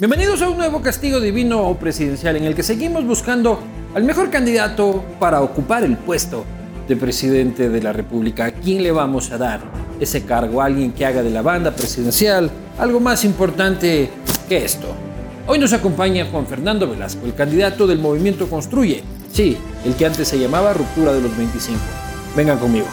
Bienvenidos a un nuevo castigo divino presidencial en el que seguimos buscando al mejor candidato para ocupar el puesto de presidente de la República. ¿A quién le vamos a dar ese cargo? ¿A alguien que haga de la banda presidencial algo más importante que esto? Hoy nos acompaña Juan Fernando Velasco, el candidato del movimiento Construye. Sí, el que antes se llamaba Ruptura de los 25. Vengan conmigo.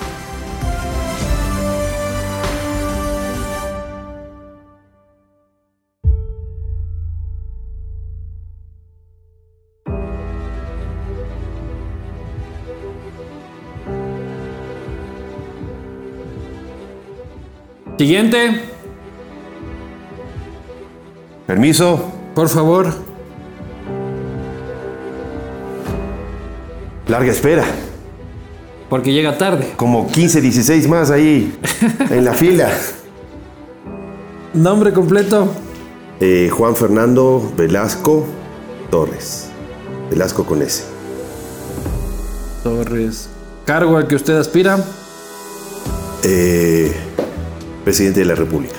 Siguiente, Permiso. por favor. Larga espera. Porque llega tarde. Como 15, 16 más ahí en la fila. Nombre completo. Eh, Juan Fernando Velasco Torres. Velasco con S. Torres. Cargo al que usted aspira. Eh, presidente de la República.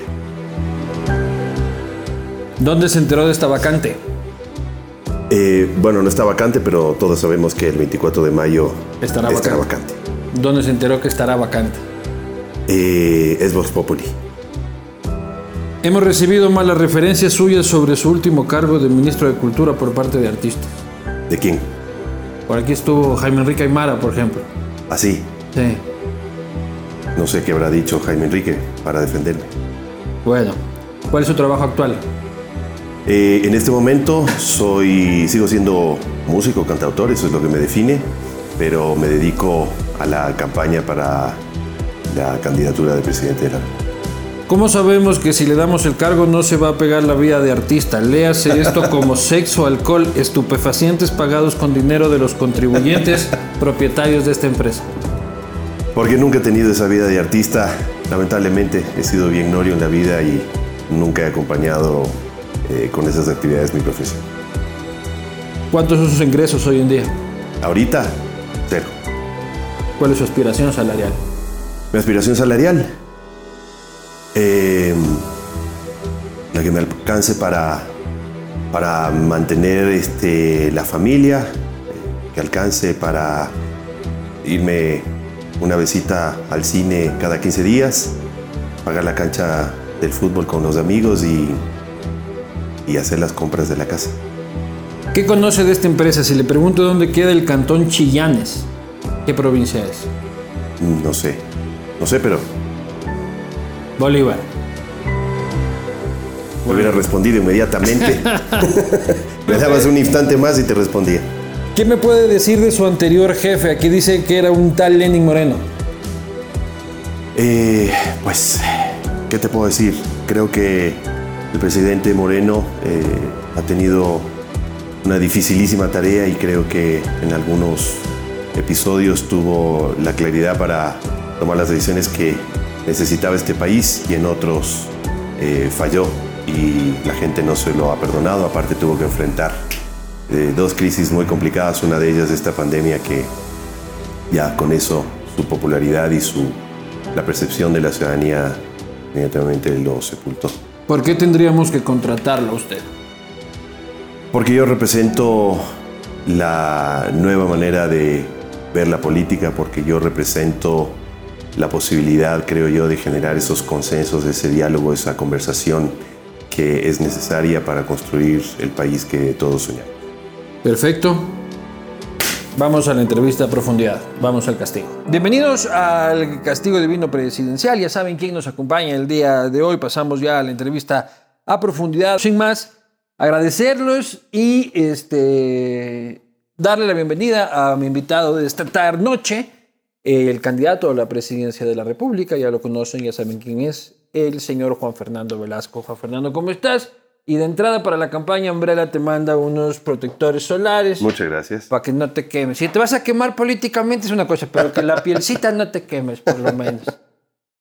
¿Dónde se enteró de esta vacante? Eh, bueno, no está vacante, pero todos sabemos que el 24 de mayo Estará estará vacante. vacante. ¿Dónde se enteró que estará vacante? Eh, es Vox Populi. Hemos recibido malas referencias suyas sobre su último cargo de ministro de Cultura por parte de artistas. ¿De quién? Por aquí estuvo Jaime Enrique Aymara, por ejemplo. Así. Sí. No sé qué habrá dicho Jaime Enrique para defenderme. Bueno, ¿cuál es su trabajo actual? Eh, en este momento soy, sigo siendo músico, cantautor, eso es lo que me define, pero me dedico a la campaña para la candidatura de presidente de la ¿Cómo sabemos que si le damos el cargo no se va a pegar la vida de artista? Léase esto como sexo, alcohol, estupefacientes pagados con dinero de los contribuyentes propietarios de esta empresa. Porque nunca he tenido esa vida de artista, lamentablemente he sido bien norio en la vida y nunca he acompañado eh, con esas actividades mi profesión. ¿Cuántos son sus ingresos hoy en día? Ahorita, cero. ¿Cuál es su aspiración salarial? Mi aspiración salarial, eh, la que me alcance para, para mantener este, la familia, que alcance para irme una visita al cine cada 15 días, pagar la cancha del fútbol con los amigos y, y hacer las compras de la casa. ¿Qué conoce de esta empresa? Si le pregunto dónde queda el cantón Chillanes, ¿qué provincia es? No sé, no sé, pero Bolívar. me hubiera respondido inmediatamente. me dabas un instante más y te respondía. ¿Qué me puede decir de su anterior jefe? Aquí dice que era un tal Lenin Moreno. Eh, pues, ¿qué te puedo decir? Creo que el presidente Moreno eh, ha tenido una dificilísima tarea y creo que en algunos episodios tuvo la claridad para tomar las decisiones que necesitaba este país y en otros eh, falló y la gente no se lo ha perdonado. Aparte tuvo que enfrentar eh, dos crisis muy complicadas, una de ellas esta pandemia que ya con eso su popularidad y su, la percepción de la ciudadanía inmediatamente lo sepultó. ¿Por qué tendríamos que contratarlo a usted? Porque yo represento la nueva manera de ver la política, porque yo represento la posibilidad, creo yo, de generar esos consensos, ese diálogo, esa conversación que es necesaria para construir el país que todos soñamos. Perfecto. Vamos a la entrevista a profundidad. Vamos al castigo. Bienvenidos al castigo divino presidencial. Ya saben quién nos acompaña el día de hoy. Pasamos ya a la entrevista a profundidad. Sin más, agradecerlos y este, darle la bienvenida a mi invitado de esta tarde noche, el candidato a la presidencia de la República. Ya lo conocen, ya saben quién es, el señor Juan Fernando Velasco. Juan Fernando, ¿cómo estás? Y de entrada para la campaña, Umbrella te manda unos protectores solares Muchas gracias. para que no te quemes. Si te vas a quemar políticamente es una cosa, pero que la pielcita no te quemes, por lo menos.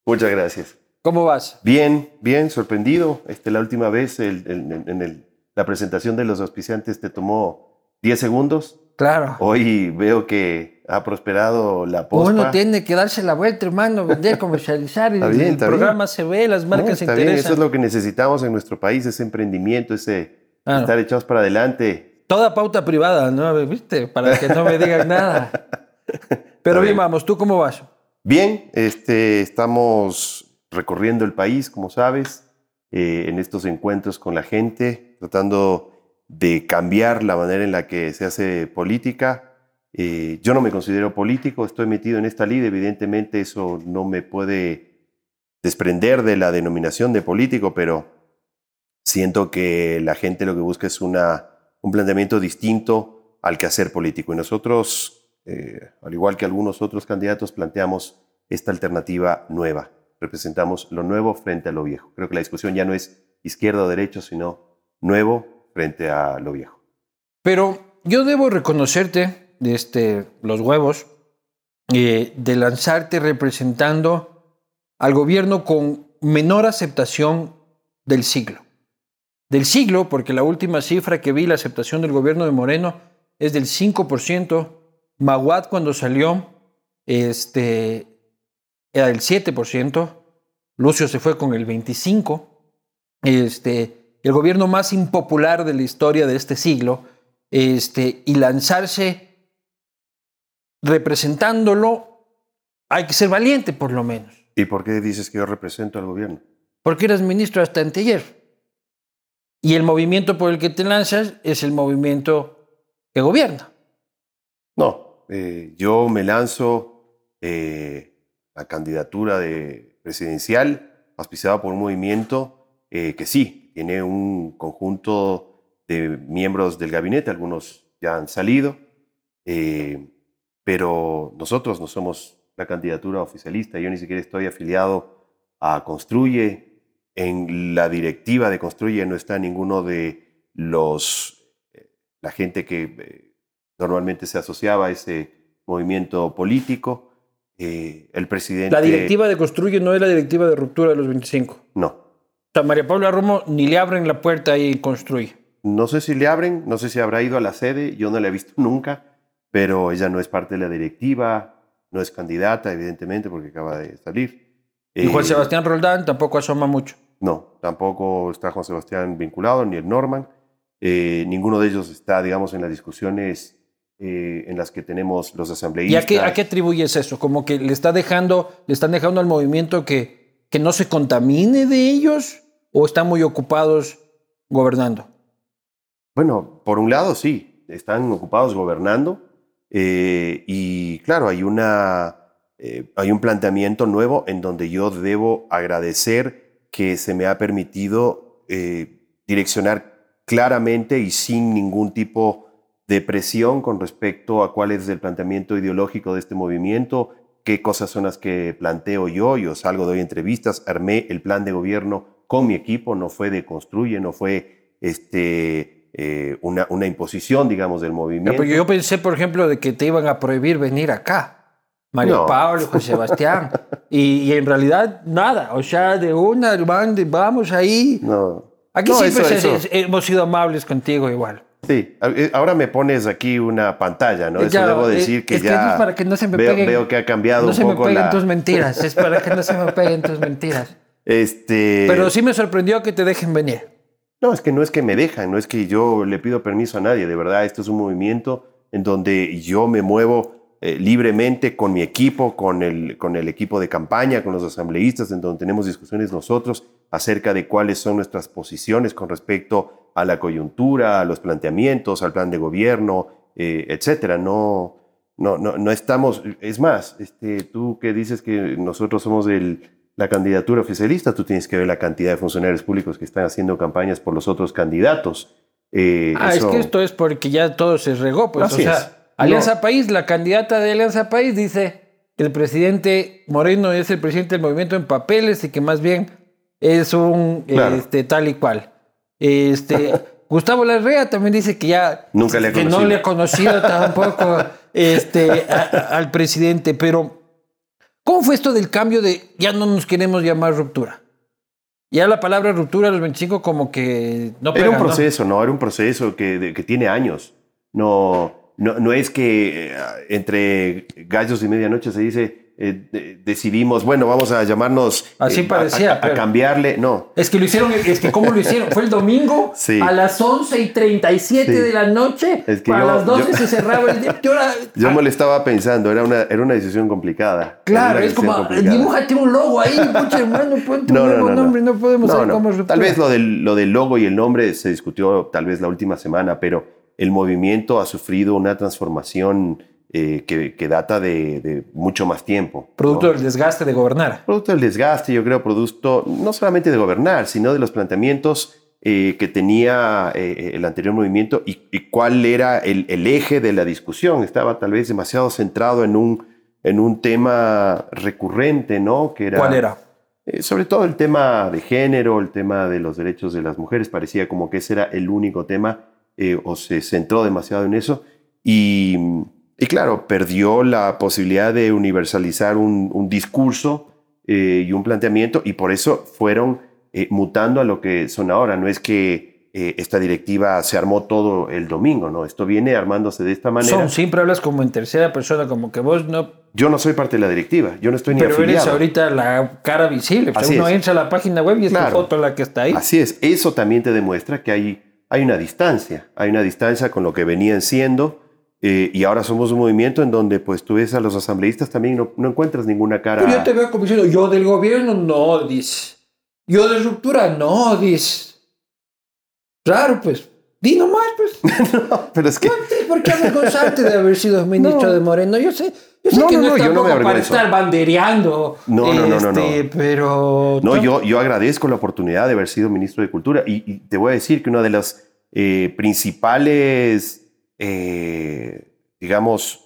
Muchas gracias. ¿Cómo vas? Bien, bien, sorprendido. Este, la última vez el- el- en el- la presentación de los auspiciantes te tomó 10 segundos. Claro. Hoy veo que ha prosperado la pospa. Uno tiene que darse la vuelta, hermano, vender, comercializar. Está bien, el está programa se ve, las No, marcas se está bien, interesan. eso es lo que necesitamos en nuestro país, ese emprendimiento, ese estar echados para adelante. Toda pauta privada, ¿no? ¿Viste? Para que no me digan nada. Pero bien, bien. vamos, ¿tú cómo vas? Bien, este, estamos recorriendo el país, como sabes, eh, en estos encuentros con la gente, tratando de cambiar la manera en la que se hace política. Eh, yo no me considero político, estoy metido en esta lid, evidentemente eso no me puede desprender de la denominación de político, pero siento que la gente lo que busca es una, un planteamiento distinto al quehacer político. Y nosotros, eh, al igual que algunos otros candidatos, planteamos esta alternativa nueva. Representamos lo nuevo frente a lo viejo. Creo que la discusión ya no es izquierda o derecho, sino nuevo frente a lo viejo. Pero yo debo reconocerte este, los huevos eh, de lanzarte representando al gobierno con menor aceptación del siglo. Del siglo, porque la última cifra que vi, la aceptación del gobierno de Moreno, es del 5%. Maguad cuando salió este, era del 7%. Lucio se fue con el 25%. Este, el gobierno más impopular de la historia de este siglo, este, y lanzarse representándolo, hay que ser valiente por lo menos, ¿Y por qué dices que yo represento al gobierno? porque eras ministro hasta anteayer. Y el movimiento por el que te lanzas es el movimiento que gobierna. No, eh, yo me lanzo eh, a candidatura de presidencial auspiciada por un movimiento eh, que sí, tiene un conjunto de miembros del gabinete, algunos ya han salido, eh, pero nosotros no somos la candidatura oficialista, yo ni siquiera estoy afiliado a Construye, en la directiva de Construye no está ninguno de los, eh, la gente que eh, normalmente se asociaba a ese movimiento político. Eh, el presidente... La directiva de Construye no es la directiva de ruptura de los 25. No. O sea, María Paula Romo ni le abren la puerta y construye. No sé si le abren, no sé si habrá ido a la sede, yo no la he visto nunca, pero ella no es parte de la directiva, no es candidata, evidentemente, porque acaba de salir. Y Juan Eh, Sebastián Roldán tampoco asoma mucho. No, tampoco está Juan Sebastián vinculado, ni el Norman. Eh, ninguno de ellos está, digamos, en las discusiones eh, en las que tenemos los ¿Y asambleístas. a qué, a qué atribuyes eso? Como que le está dejando, le están dejando al movimiento que, que no se contamine de ellos o están muy ocupados gobernando. Bueno, por un lado sí, están ocupados gobernando eh, y claro, hay, una, eh, hay un planteamiento nuevo en donde yo debo agradecer que se me ha permitido eh, direccionar claramente y sin ningún tipo de presión con respecto a cuál es el planteamiento ideológico de este movimiento, qué cosas son las que planteo yo. Yo salgo, doy entrevistas, armé el plan de gobierno con mi equipo, no fue de construye, no fue este, eh, una, una imposición, digamos, del movimiento. Pero yo pensé, por ejemplo, de que te iban a prohibir venir acá. Mario No. Pablo, José Sebastián. y, y en realidad, nada. O sea, de una, van, de- vamos ahí. No. Aquí No, siempre eso- se- eso- hemos sido amables contigo igual. Sí, eh, ahora me pones aquí una pantalla, ¿no? Eso Ya, debo eh, decir que es ya no es para que no se me veo, peguen- veo que ha cambiado No un se me poco peguen la... tus mentiras. Es para que no se me peguen tus mentiras. Este... Pero sí me sorprendió que te dejen venir. No, es que no es que me dejan, no es que yo le pido permiso a nadie, de verdad, esto es un movimiento en donde yo me muevo eh, libremente con mi equipo, con el, con el equipo de campaña, con los asambleístas, en donde tenemos discusiones nosotros acerca de cuáles son nuestras posiciones con respecto a la coyuntura, a los planteamientos, al plan de gobierno, eh, etcétera. No, no, no, no estamos, es más, este, tú que dices que nosotros somos el, la candidatura oficialista, tú tienes que ver la cantidad de funcionarios públicos que están haciendo campañas por los otros candidatos. Eh, Ah, eso- es que esto es porque ya todo se regó. Pues, Así o sea, es. Alianza No. País, la candidata de Alianza País dice que el presidente Moreno es el presidente del movimiento en papeles y que más bien es un Claro. este, tal y cual. Este, Gustavo Larrea también dice que ya Nunca le ha que no le ha conocido tampoco este, a- a- al presidente. Pero, ¿cómo fue esto del cambio de ya no nos queremos llamar ruptura? Ya la palabra ruptura a los 25 como que no Era un proceso, ¿no? Era un proceso que, de- que tiene años. No, no, no es que eh, entre gallos y medianoche se dice eh, decidimos, bueno, vamos a llamarnos. Así eh, parecía. A, a, cambiarle, no. Es que lo hicieron, es que ¿cómo lo hicieron? Fue el domingo sí. a las 11 y 37 sí. de la noche. Es que para yo, las 12 yo, se cerraba el día. Yo, era, yo me lo estaba pensando, era una, era una decisión complicada. Claro, es como, dibújate un logo ahí, pucha hermano, ponte no, un nuevo no, no, nombre, no podemos saber cómo es. Tal vez lo del, lo del logo y el nombre se discutió tal vez la última semana, pero el movimiento ha sufrido una transformación eh, que, que, data de, de, mucho más tiempo. Producto ¿no? del desgaste de gobernar. Producto del desgaste, yo creo, producto no solamente de gobernar, sino de los planteamientos eh, que tenía eh, el anterior movimiento y, y cuál era el, el, eje de la discusión. Estaba tal vez demasiado centrado en un, en un tema recurrente, ¿no? Que era, ¿Cuál era? Eh, sobre todo el tema de género, el tema de los derechos de las mujeres, parecía como que ese era el único tema eh, o se centró demasiado en eso. Y, y, claro, perdió la posibilidad de universalizar un, un discurso eh, y un planteamiento y por eso fueron eh, mutando a lo que son ahora. No es que eh, esta directiva se armó todo el domingo, ¿no? Esto viene armándose de esta manera. Son, siempre hablas como en tercera persona, como que vos no... Yo no soy parte de la directiva, yo no estoy ni Pero afiliado. eres ahorita la cara visible. O sea, uno es. entra a la página web y es Claro. tu foto la que está ahí. Así es, eso también te demuestra que hay, hay una distancia, hay una distancia con lo que venían siendo eh, y ahora somos un movimiento en donde pues tú ves a los asambleístas también no, no encuentras ninguna cara. Pero yo te veo como diciendo, yo del gobierno no, dice. Yo de ruptura no, dice. Claro, pues. Di nomás, pues. No, pero es que... No, ¿Por qué avergonzarte de haber sido ministro No. de Moreno? Yo sé, yo sé No, que no, no, yo no me tampoco para estar bandereando. No, no, no, no, no. este, Pero. No, yo, yo agradezco la oportunidad de haber sido ministro de Cultura y, y te voy a decir que una de las eh, principales, eh, digamos,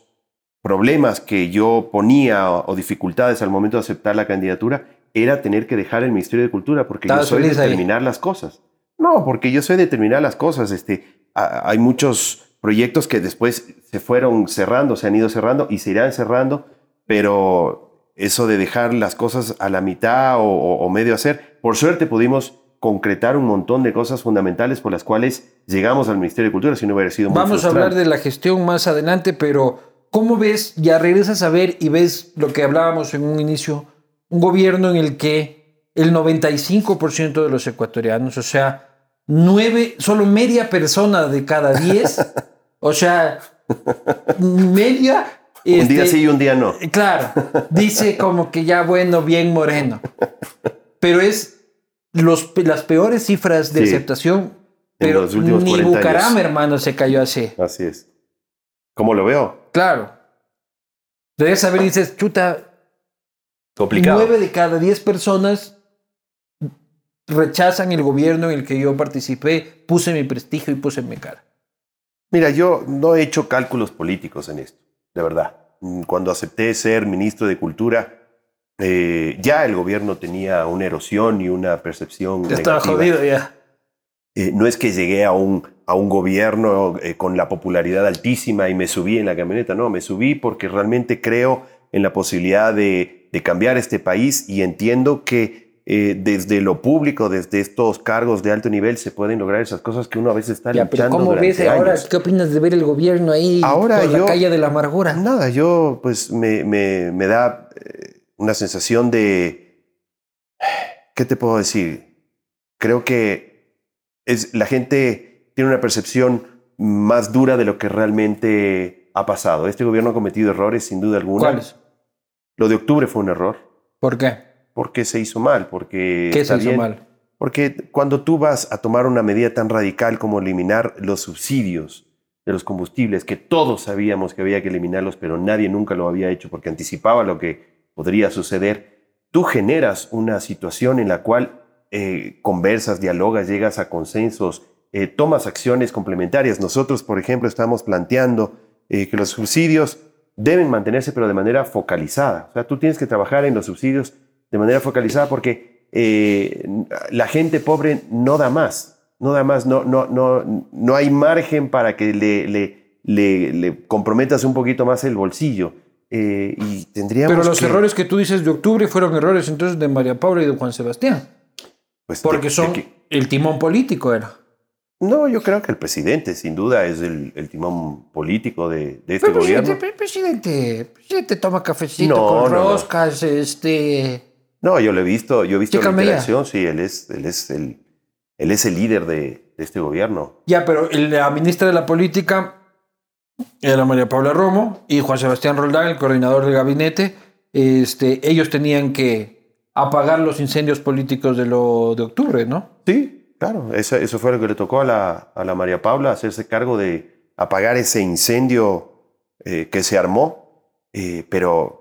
problemas que yo ponía o, o dificultades al momento de aceptar la candidatura era tener que dejar el Ministerio de Cultura porque yo soy de feliz ahí. determinar las cosas. No, porque yo soy de determinar las cosas. Este, a- hay muchos proyectos que después se fueron cerrando, se han ido cerrando y se irán cerrando, pero eso de dejar las cosas a la mitad o, o- o medio hacer, por suerte pudimos concretar un montón de cosas fundamentales por las cuales llegamos al Ministerio de Cultura, si no hubiera sido muy Vamos a hablar de la gestión más adelante, pero ¿cómo ves? Ya regresas a ver y ves lo que hablábamos en un inicio, un gobierno en el que el 95% de los ecuatorianos, o sea, nueve, solo media persona de cada 10, o sea, media... Un día este, sí y un día no. Claro, dice como que ya bueno, bien moreno. Pero es los, las peores cifras de Sí. aceptación. En Pero los últimos ni 40 años. Bucaram, hermano, se cayó así. Así es. ¿Cómo lo veo? Claro. Debes saber, dices, chuta, Complicado. nueve de cada diez personas rechazan el gobierno en el que yo participé, puse mi prestigio y puse mi cara. Mira, yo no he hecho cálculos políticos en esto, de verdad. Mm, Cuando acepté ser ministro de Cultura, eh, ya el gobierno tenía una erosión y una percepción Ya estaba negativa. jodido ya. Eh, no es que llegué a un, a un gobierno eh, con la popularidad altísima y me subí en la camioneta, no, me subí porque realmente creo en la posibilidad de, de cambiar este país y entiendo que desde lo público, desde estos cargos de alto nivel, se pueden lograr esas cosas que uno a veces está Ya, pero luchando ¿cómo ves ahora? ¿Qué opinas de ver el gobierno ahí Ahora por la yo- calle de la amargura? Nada, yo pues me, me- me da una sensación de... ¿Qué te puedo decir? Creo que es, la gente tiene una percepción más dura de lo que realmente ha pasado. Este gobierno ha cometido errores sin duda alguna. ¿Cuáles? Lo de octubre fue un error. ¿Por qué? Porque se hizo mal, porque... ¿Qué se hizo bien. mal? Porque cuando tú vas a tomar una medida tan radical como eliminar los subsidios de los combustibles, que todos sabíamos que había que eliminarlos, pero nadie nunca lo había hecho porque anticipaba lo que podría suceder, tú generas una situación en la cual eh, conversas, dialogas, llegas a consensos, eh, tomas acciones complementarias. Nosotros, por ejemplo, estamos planteando eh, que los subsidios deben mantenerse, pero de manera focalizada. O sea, tú tienes que trabajar en los subsidios de manera focalizada porque la gente pobre no da más, no da más, no, no, no, no hay margen para que le, le, le, le comprometas un poquito más el bolsillo. Eh, y tendríamos Pero los que, errores que tú dices de octubre fueron errores entonces de María Paula y de Juan Sebastián. pues, Porque de son que- el timón político era. No, yo creo que el presidente, sin duda, es el, el timón político de, de este Pero gobierno. presidente, presidente, presidente toma cafecito No, con no, no. roscas, este... No, yo lo he visto, yo he visto la ya. interacción, sí, él es, él es, el, él es el líder de, de este gobierno. Ya, pero la ministra de la política era María Paula Romo y Juan Sebastián Roldán, el coordinador del gabinete. Este, ellos tenían que apagar los incendios políticos de lo de octubre, ¿no? Sí, claro, eso, eso fue lo que le tocó a la, a la María Paula, hacerse cargo de apagar ese incendio eh, que se armó, eh, pero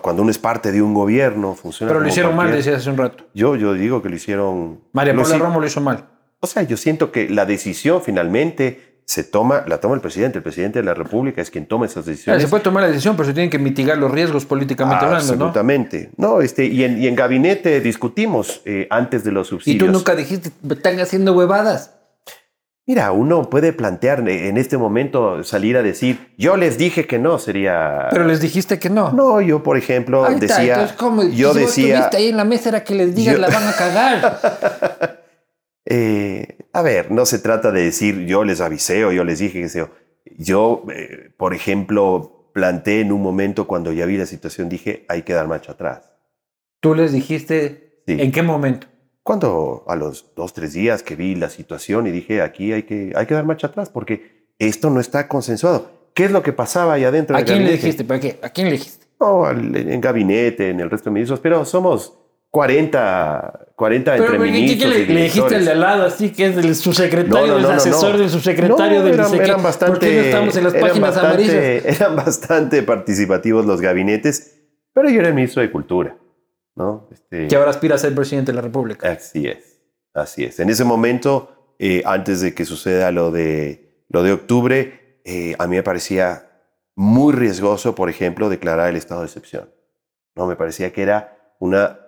cuando uno es parte de un gobierno, funciona Pero lo hicieron mal, decía hace un rato. Yo, yo digo que lo hicieron... María Paula Romo lo hizo mal. O sea, yo siento que la decisión finalmente se toma, la toma el presidente. El presidente de la República es quien toma esas Claro, decisiones. se puede tomar la decisión, pero se tienen que mitigar los riesgos políticamente hablando. Absolutamente. ¿no? este, y, en, y en gabinete discutimos eh, antes de los Y subsidios. tú nunca dijiste, están haciendo huevadas. Mira, uno puede plantear eh, en este momento salir a decir, yo les dije que no, sería... Pero les dijiste que no. No, yo por ejemplo Ahí está, decía... entonces, ¿cómo? yo si decía... ahí en la mesa era que les digas, Yo- la van a cagar. Eh, a ver, no se trata de decir yo les avisé o yo les dije que sea. Yo, eh, por ejemplo, planteé en un momento cuando ya vi la situación, dije hay que dar marcha atrás. Tú les dijiste, Sí. ¿en qué momento? Cuando a los dos, tres días que vi la situación y dije aquí hay que, hay que dar marcha atrás porque esto no está consensuado. ¿Qué es lo que pasaba allá adentro ¿A quién le dijiste? ¿Para qué? ¿A quién le dijiste? No, al- en gabinete, en el resto de ministros, pero somos 40, 40 Pero, entre ¿qué- qué- qué ministros le, y le dijiste al de al lado así que es del subsecretario, No, no, del no, no, asesor del subsecretario del eran, eran bastante, ¿Por qué no estamos en las eran páginas bastante- amarillas? Eran bastante participativos los gabinetes, pero yo era el ministro de Cultura, ¿no? Este, Que ahora aspira a ser presidente de la República. Así es, así es. En ese momento, eh, antes de que suceda lo de, lo de octubre, eh, a mí me parecía muy riesgoso, por ejemplo, declarar el estado de excepción. ¿no? Me parecía que era una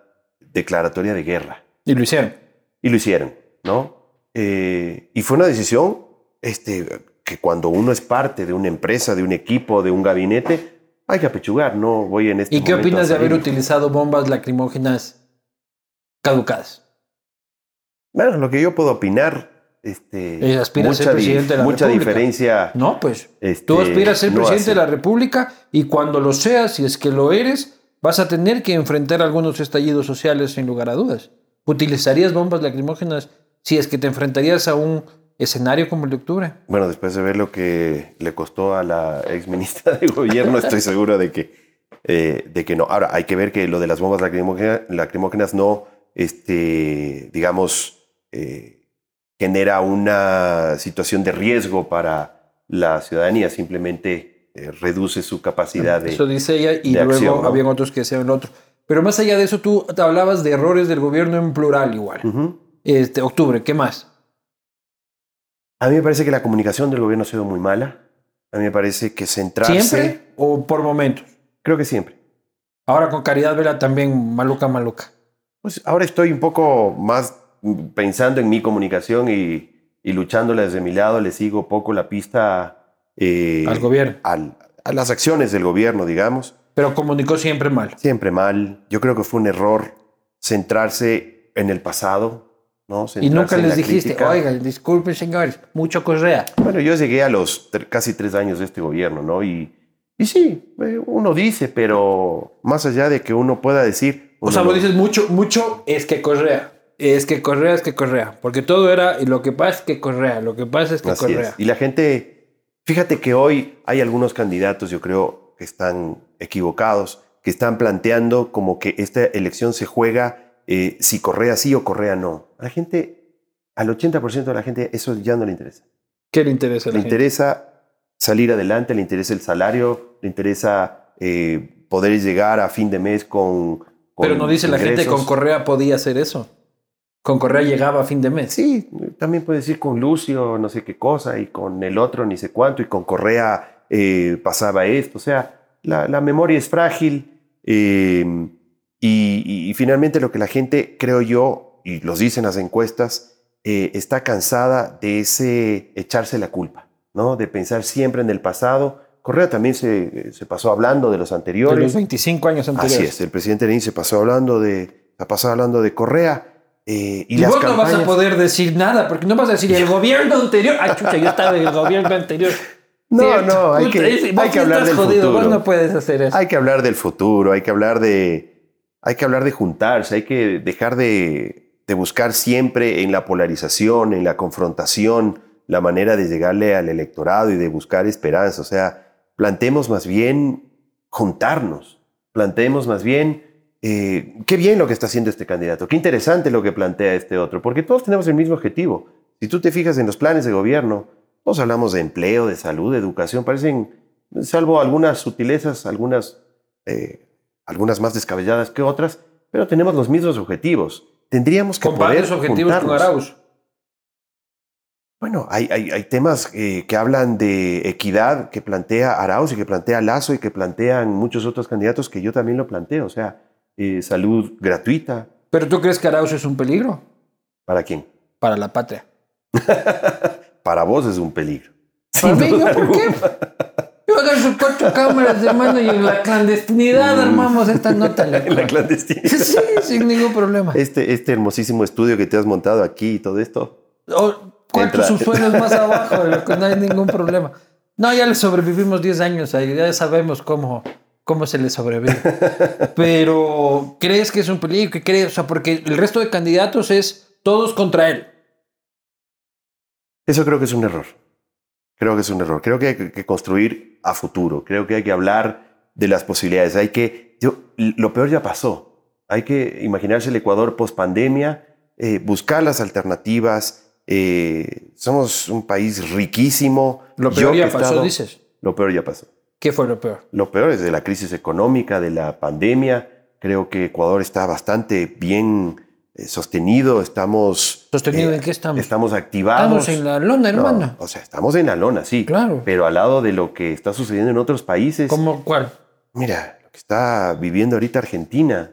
declaratoria de guerra. Y lo hicieron. Y lo hicieron, ¿no? Eh, y fue una decisión este, que cuando uno es parte de una empresa, de un equipo, de un gabinete, hay que apechugar, no voy en este ¿Y qué momento opinas de haber utilizado bombas lacrimógenas caducadas? Bueno, lo que yo puedo opinar, este, aspira a ser presidente de la mucha República. diferencia. No, pues. este, Tú aspiras a ser no presidente hace. de la República y cuando lo seas, si es que lo eres, vas a tener que enfrentar algunos estallidos sociales sin lugar a dudas. ¿Utilizarías bombas lacrimógenas si es que te enfrentarías a un escenario como el de octubre? Bueno, después de ver lo que le costó a la ex ministra de gobierno, estoy seguro de que, eh, de que no. Ahora, hay que ver que lo de las bombas lacrimógenas, lacrimógenas no, este, digamos, eh, genera una situación de riesgo para la ciudadanía, simplemente eh, reduce su capacidad de... Eso dice ella y luego acción, ¿no? habían otros que decían lo otro. Pero más allá de eso, tú te hablabas de errores del gobierno en plural igual. Este, octubre, ¿qué más? A mí me parece que la comunicación del gobierno ha sido muy mala. A mí me parece que centrarse... ¿Siempre o por momentos? Creo que siempre. Ahora con Caridad Vela también maluca, maluca. Pues ahora estoy un poco más pensando en mi comunicación y, y luchándola desde mi lado. Le sigo poco la pista eh, Al gobierno. al- a las acciones del gobierno, digamos. Pero comunicó siempre mal. Siempre mal. Yo creo que fue un error centrarse en el pasado. ¿no? Y nunca les dijiste, crítica. oigan, disculpen señores, mucho correa. Bueno, yo llegué a los casi tres años de este gobierno, ¿no? Y, y sí, eh, uno dice, pero más allá de que uno pueda decir... O sea, vos dices mucho, mucho es que correa. Es que correa, es que correa. Porque todo era, y lo que pasa es que correa, lo que pasa es que Así correa. es. Y la gente, fíjate que hoy hay algunos candidatos, yo creo, que están equivocados, que están planteando como que esta elección se juega eh, si Correa sí o Correa no. A la gente, al 80% de la gente, eso ya no le interesa. ¿Qué le interesa a la Le gente? interesa salir adelante, le interesa el salario, le interesa eh, poder llegar a fin de mes con... con Pero no dice la gente que con Correa podía hacer eso. Con Correa llegaba a fin de mes. Sí, también puede decir con Lucio no sé qué cosa y con el otro ni sé cuánto y con Correa eh, pasaba esto. O sea, la, la memoria es frágil eh, y, y- y finalmente lo que la gente, creo yo, y los dicen las encuestas, eh, está cansada de ese echarse la culpa, ¿no? De pensar siempre en el pasado. Correa también se, se pasó hablando de los De anteriores. los 25 años anteriores. Así es, el presidente Lenín se pasó hablando de, se pasó hablando de Correa. Eh, y, vos no vas a poder decir nada, porque no vas a decir el gobierno anterior. Ah, chucha, yo estaba en el gobierno anterior. No, no, hay que, hay que hablar del futuro. Vos no puedes hacer eso. Hay que hablar del futuro, hay que hablar de, hay que hablar de juntarse, hay que dejar de, de buscar siempre en la polarización, en la confrontación, la manera de llegarle al electorado y de buscar esperanza. O sea, plantemos más bien juntarnos, plantemos más bien eh, qué bien lo que está haciendo este candidato, qué interesante lo que plantea este otro, porque todos tenemos el mismo objetivo. Si tú te fijas en los planes de gobierno, todos hablamos de empleo, de salud, de educación, parecen, salvo algunas sutilezas, algunas, eh, algunas más descabelladas que otras, pero tenemos los mismos objetivos. Tendríamos que poder los objetivos con Arauz. Bueno, hay, hay, hay temas eh, que hablan de equidad que plantea Arauz y que plantea Lazo y que plantean muchos otros candidatos que yo también lo planteo. O sea, eh, salud gratuita. ¿Pero tú crees que Arauz es un peligro? ¿Para quién? Para la patria. Para vos es un peligro. ¿Para mí? ¿Por qué? Yo agarro cuatro cámaras de mano y en la clandestinidad mm. armamos esta nota. En la clandestinidad. Sí, sin ningún problema. Este, este hermosísimo estudio que te has montado aquí y todo esto. cuatro subsuelos más abajo, no hay ningún problema. No, ya le sobrevivimos 10 años ahí, ya sabemos cómo, cómo se le sobrevive. Pero, ¿crees que es un peligro? ¿Qué crees? O sea, porque el resto de candidatos es todos contra él. Eso creo que es un error. Creo que es un error. Creo que hay que construir a futuro. Creo que hay que hablar de las posibilidades. Hay que, yo, lo peor ya pasó. Hay que imaginarse el Ecuador post pandemia, eh, buscar las alternativas. Eh, somos un país riquísimo. Lo peor ya pasó, dices. Lo peor ya pasó. ¿Qué fue lo peor? Lo peor es de la crisis económica, de la pandemia. Creo que Ecuador está bastante bien eh, sostenido, estamos... ¿Sostenido en qué estamos? Estamos activados. Estamos en la lona, hermano. o sea, estamos en la lona, sí. Claro. Pero al lado de lo que está sucediendo en otros países. ¿Cómo cuál? Mira, lo que está viviendo ahorita Argentina,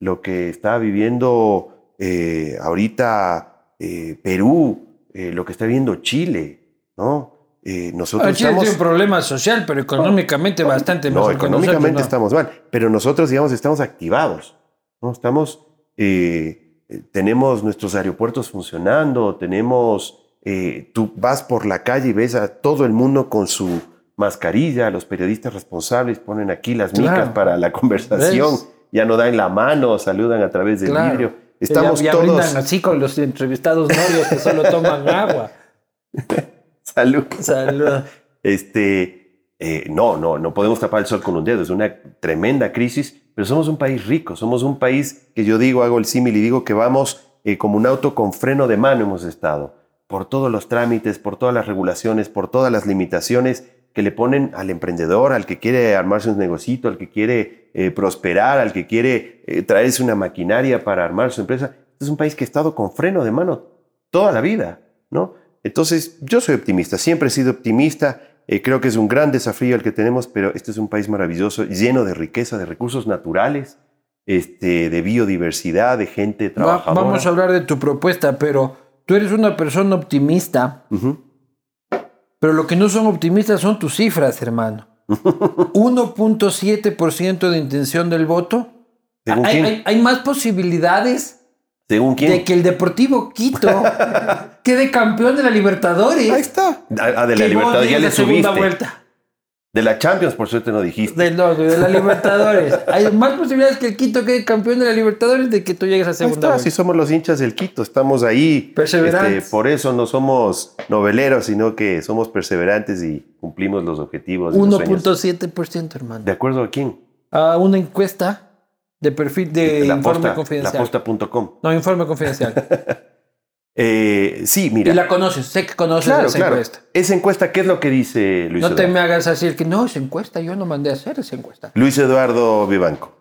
lo que está viviendo eh, ahorita eh, Perú, lo que está viviendo Chile, ¿no? Eh, nosotros Chile tiene un problema social, pero económicamente bastante no, económicamente estamos mal, pero nosotros, digamos, estamos activados, ¿no? Estamos, eh, eh, tenemos nuestros aeropuertos funcionando, tenemos, tú vas por la calle y ves a todo el mundo con su mascarilla, los periodistas responsables ponen aquí las micas para la conversación, ya no dan la mano, saludan a través del vidrio. Estamos ya, ya todos... así con los entrevistados novios que solo toman agua. Salud. Salud. Este, eh, no, no, no podemos tapar el sol con un dedo. Es una tremenda crisis, pero somos un país rico. Somos un país que yo digo, hago el símil y digo que vamos eh, como un auto con freno de mano hemos estado. Por todos los trámites, por todas las regulaciones, por todas las limitaciones que le ponen al emprendedor, al que quiere armarse un negocito, al que quiere eh, prosperar, al que quiere traerse una maquinaria para armar su empresa. Este es un país que ha estado con freno de mano toda la vida, ¿no? Entonces, yo soy optimista, siempre he sido optimista, eh, creo que es un gran desafío el que tenemos, pero este es un país maravilloso, lleno de riqueza, de recursos naturales, este, de biodiversidad, de gente trabajadora. Vamos a hablar de tu propuesta, pero tú eres una persona optimista, pero lo que no son optimistas son tus cifras, hermano. 1.7% de intención del voto. Hay, hay, más posibilidades ¿Según quién? De que el Deportivo Quito quede campeón de la Libertadores. Ahí está. Ah, de la Libertadores ya le subiste. Vuelta. De la Champions, por suerte no dijiste. De, no, de la Libertadores. Hay más posibilidades que el Quito quede campeón de la Libertadores de que tú llegues a segunda vuelta. Si somos los hinchas del Quito, estamos ahí. Perseverantes. Este, por eso no somos noveleros, sino que somos perseverantes y cumplimos los objetivos. 1.7%, hermano. ¿De acuerdo a quién? A una encuesta de perfil de informe confidencial. Laposta.com. No, informe confidencial. eh, sí, mira. Y la conoces, sé que conoces esa encuesta. Esa encuesta, ¿qué es lo que dice Luis No te me hagas así que no, esa encuesta, yo no mandé a hacer esa encuesta. Luis Eduardo Vivanco,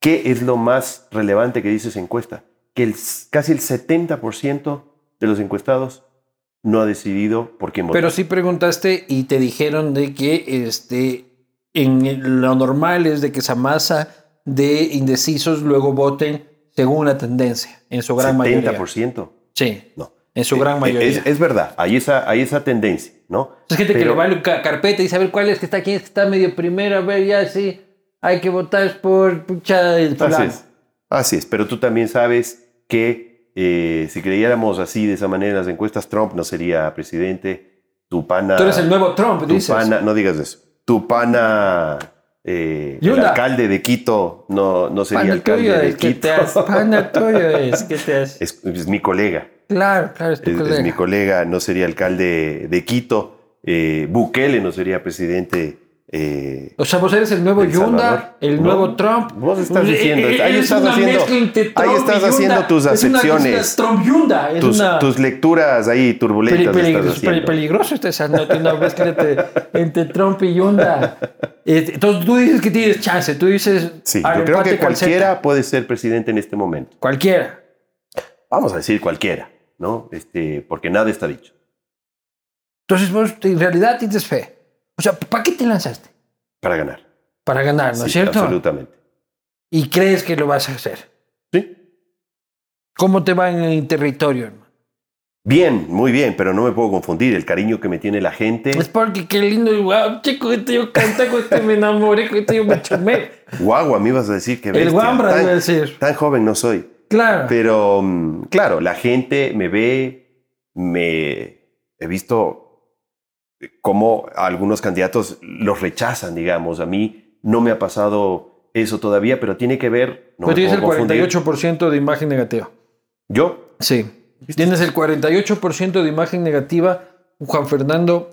¿qué es lo más relevante que dice esa encuesta? Que el, casi el 70% de los encuestados no ha decidido por quién votar. Pero sí preguntaste y te dijeron de que este, en lo normal es de que Samasa de indecisos luego voten según la tendencia, en su gran mayoría. ¿70%? Sí. No. En su gran eh, mayoría. Es, verdad, hay esa, hay esa tendencia, ¿no? Es gente que le va a carpeta y saber cuál es que está, quién está medio primero, a ver, ya sí, hay que votar por pucha el Así es, así es, pero tú también sabes que Eh, si creyéramos así, de esa manera, en las encuestas, Trump no sería presidente. Tu pana. Tú eres el nuevo Trump, tu dices. pana- no digas eso. Tu pana. Eh, el alcalde de Quito no, no sería alcalde de es que Quito. te has. Pana tuyo es que te has. Es, es mi colega. Claro, claro, es tu Es, es colega. mi colega, no sería alcalde de Quito. Eh, Bukele no sería presidente. Eh, O sea, vos eres el nuevo El. Yunda, el No, nuevo Trump. vos estás diciendo, ahí es estás haciendo- ahí estás haciendo tus acepciones. Trump Yunda. Tus, una. tus lecturas ahí turbulentas Peli- peli- estás peli- haciendo. peligroso está esa nota, una mezcla entre, entre Trump y Yunda. Eh, Entonces tú dices que tienes chance, tú dices. Sí, yo creo que cualquiera puede ser presidente en este momento. Cualquiera. Vamos a decir cualquiera, ¿no? Este, porque nada está dicho. Entonces vos en realidad tienes fe. O sea, ¿para qué te lanzaste? Para ganar. Para ganar, ¿no es Sí, cierto? Absolutamente. Y crees que lo vas a hacer. Sí. ¿Cómo te va en el territorio, hermano? Bien, muy bien, pero no me puedo confundir. El cariño que me tiene la gente. Es porque qué lindo guau, chico, este yo canta, con este me enamoré, con este yo me chumé. Guagua, me ibas a decir que El guambra, tan, iba a decir. tan joven no soy. Claro. Pero, mm, claro, la gente me ve, me he visto cómo algunos candidatos los rechazan, digamos. A mí no me ha pasado eso todavía, pero tiene que ver. No me tienes el puedo confundir. 48% de imagen negativa. Yo, Sí. Tienes el 48% de imagen negativa, Juan Fernando.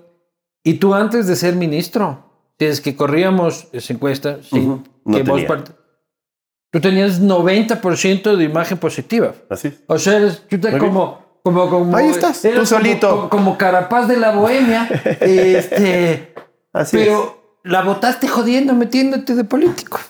Y tú antes de ser ministro, desde que corríamos esa encuesta, sí, Ujú. No que vos part- tú tenías 90% de imagen positiva. así es. O sea, tú te- como, como, como. Ahí estás, tú como- solito. Como, como carapaz de la bohemia. este, Así es. pero la votaste jodiendo, metiéndote de político.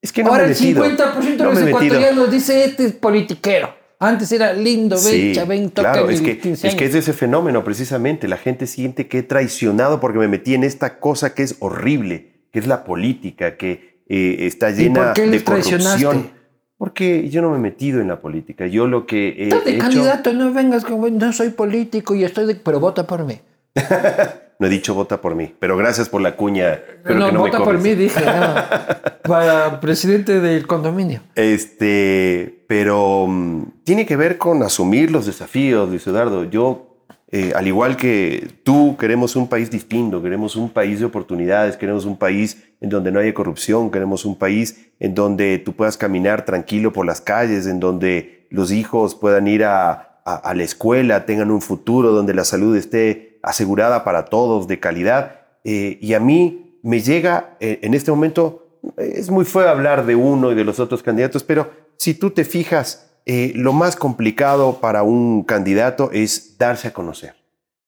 Es que no Ahora me el metido. 50% de No los me ecuatorianos dice este es politiquero. Antes era lindo, ven, Sí, ven, toca claro, es que, 15 es que es ese fenómeno precisamente. La gente siente que he traicionado porque me metí en esta cosa que es horrible, que es la política, que eh, está llena por qué de corrupción. Porque yo no me he metido en la política. Yo lo que he Estás de hecho, candidato, no vengas como no soy político y estoy de... Pero vota por mí. no he dicho vota por mí, pero gracias por la cuña. Espero no, que no me vota por mí, dije. no. para presidente del condominio. Este, pero mm, tiene que ver con asumir los desafíos, Luis Eduardo. Yo, eh, al igual que tú, queremos un país distinto, queremos un país de oportunidades, queremos un país en donde no haya corrupción, queremos un país en donde tú puedas caminar tranquilo por las calles, en donde los hijos puedan ir a, a- la escuela, tengan un futuro, donde la salud esté asegurada para todos, de calidad. Eh, y a mí me llega eh, en este momento es muy feo hablar de uno y de los otros candidatos, pero si tú te fijas, eh, lo más complicado para un candidato es darse a conocer.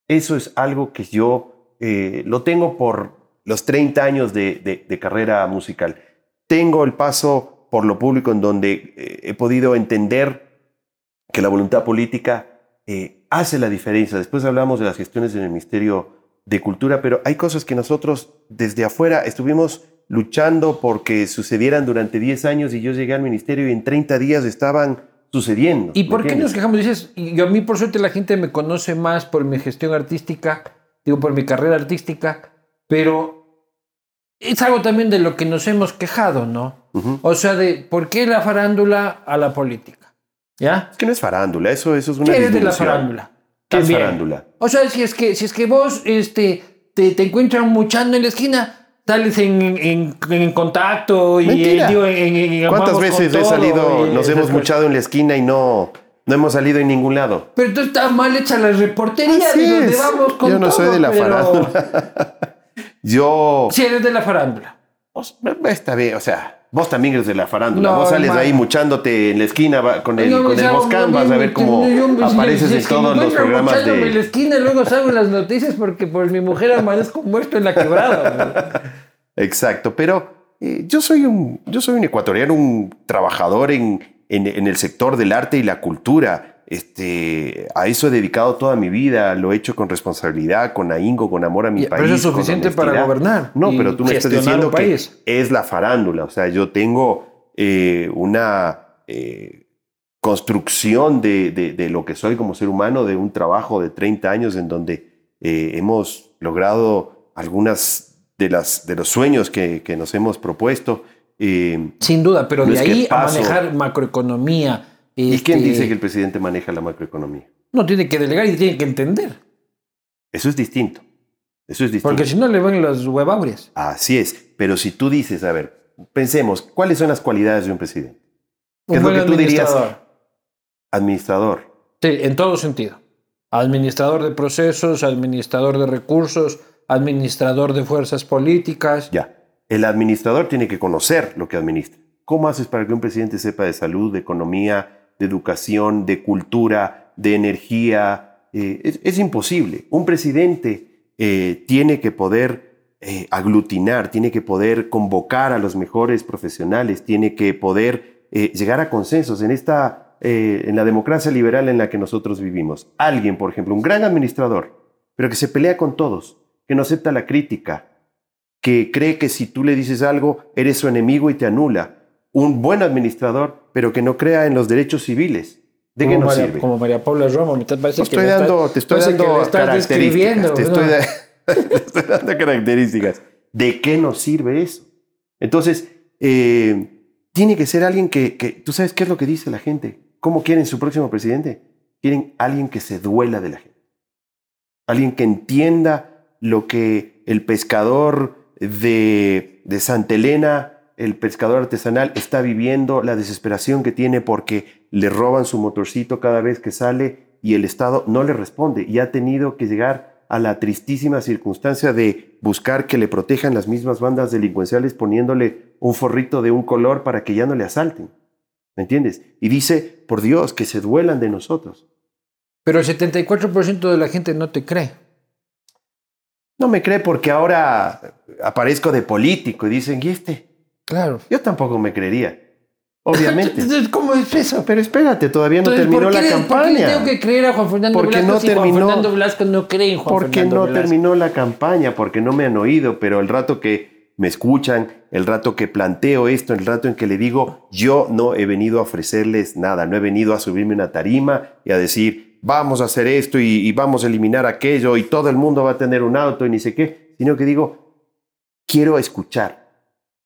Eso es algo que yo lo tengo por los 30 años de, de- de carrera musical. Tengo el paso por lo público en donde eh, he podido entender que la voluntad política eh, hace la diferencia. Después hablamos de las gestiones en el Ministerio de Cultura, pero hay cosas que nosotros desde afuera estuvimos luchando porque sucedieran durante 10 años y yo llegué al ministerio y en 30 días estaban sucediendo. ¿Y ¿me por qué nos quejamos? Dices, y yo a mí por suerte la gente me conoce más por mi gestión artística, digo, por mi carrera artística, pero es algo también de lo que nos hemos quejado, ¿no? O sea, de por qué la farándula a la política. ¿Ya? Es que no es farándula, eso, eso es una ¿Qué eres de la farándula? ¿Qué es farándula? O sea, si es que, si es que vos este, te, te encuentras muchando en la esquina, sales en, en, en contacto y eh, digo, en- ¿Cuántas veces he salido, y nos hemos muchado en la esquina y no, no hemos salido en ningún lado? Pero tú está mal hecha la reportería donde es. vamos con Yo no soy de la pero- farándula. Yo... Sí, eres de la farándula. Está bien, o sea, vos también eres de la farándula. No, vos sales ahí muchándote en la esquina con el, No, con el salgo Moscán, muy vas a ver cómo yo apareces si en todos los programas mochándome en la de... esquina luego salgo en las noticias porque por mi mujer amanezco muerto en la quebrada. Exacto, pero eh, yo, soy un, yo soy un ecuatoriano, un trabajador en, en- en el sector del arte y la cultura. Este, a eso he dedicado toda mi vida, lo he hecho con responsabilidad, con ahínco, con amor a mi Ya, pero país. eso es suficiente para gobernar No, pero tú me estás diciendo un que país. es la farándula. O sea, yo tengo eh, una eh, construcción de, de- de lo que soy como ser humano, de un trabajo de 30 años en donde eh, hemos logrado algunas de, las, de los sueños que, que nos hemos propuesto. Sin duda, pero No de ahí a manejar macroeconomía, ¿Y quién Este, dice que el presidente maneja la macroeconomía? No, tiene que delegar y tiene que entender. Eso es distinto. Eso es distinto. Porque si no le van las huevaurias. Así es. Pero si tú dices, a ver, pensemos, ¿cuáles son las cualidades de un presidente? ¿Qué es Un lo buen que tú dirías? administrador. Administrador. Sí, en todo sentido. Administrador de procesos, administrador de recursos, administrador de fuerzas políticas. Ya. El administrador tiene que conocer lo que administra. ¿Cómo haces para que un presidente sepa de salud, de economía, de educación, de cultura, de energía? Eh, es, imposible. Un presidente eh, tiene que poder eh, aglutinar, tiene que poder convocar a los mejores profesionales, tiene que poder llegar a consensos en esta, en la democracia liberal en la que nosotros vivimos. Alguien, por ejemplo, un gran administrador, pero que se pelea con todos, que no acepta la crítica, que cree que si tú le dices algo, eres su enemigo y te anula. Un buen administrador, pero que no crea en los derechos civiles. ¿De qué nos sirve? como María Paula Romo. Me parece Te que estoy le dando, estás- te estoy parece que dando características. Te estoy, ¿no? da- te estoy dando características. ¿De qué nos sirve eso? Entonces, eh, tiene que ser alguien que, que- ¿Tú sabes qué es lo que dice la gente? ¿Cómo quieren su próximo presidente? Quieren alguien que se duela de la gente. Alguien que entienda lo que el pescador de, de Santa Elena, el pescador artesanal, está viviendo, la desesperación que tiene porque le roban su motorcito cada vez que sale y el Estado no le responde y ha tenido que llegar a la tristísima circunstancia de buscar que le protejan las mismas bandas delincuenciales poniéndole un forrito de un color para que ya no le asalten. ¿Me entiendes? Y dice, por Dios, que se duelan de nosotros. Pero el 74% de la gente no te cree. No me cree porque ahora aparezco de político y dicen, ¿y este? Claro. Yo tampoco me creería. Obviamente. ¿Cómo es eso? Pero espérate, todavía no Entonces, terminó ¿por qué la le- ¿Por qué le campaña. tengo que creer a Juan Fernando Porque Velasco no si terminó- Juan Fernando Velasco no cree en Juan Porque Fernando no Velasco? terminó la campaña, porque no me han oído, pero el rato que me escuchan, el rato que planteo esto, el rato en que le digo, yo no he venido a ofrecerles nada, no he venido a subirme una tarima y a decir, vamos a hacer esto y, y vamos a eliminar aquello y todo el mundo va a tener un auto y ni sé qué, sino que digo, quiero escuchar,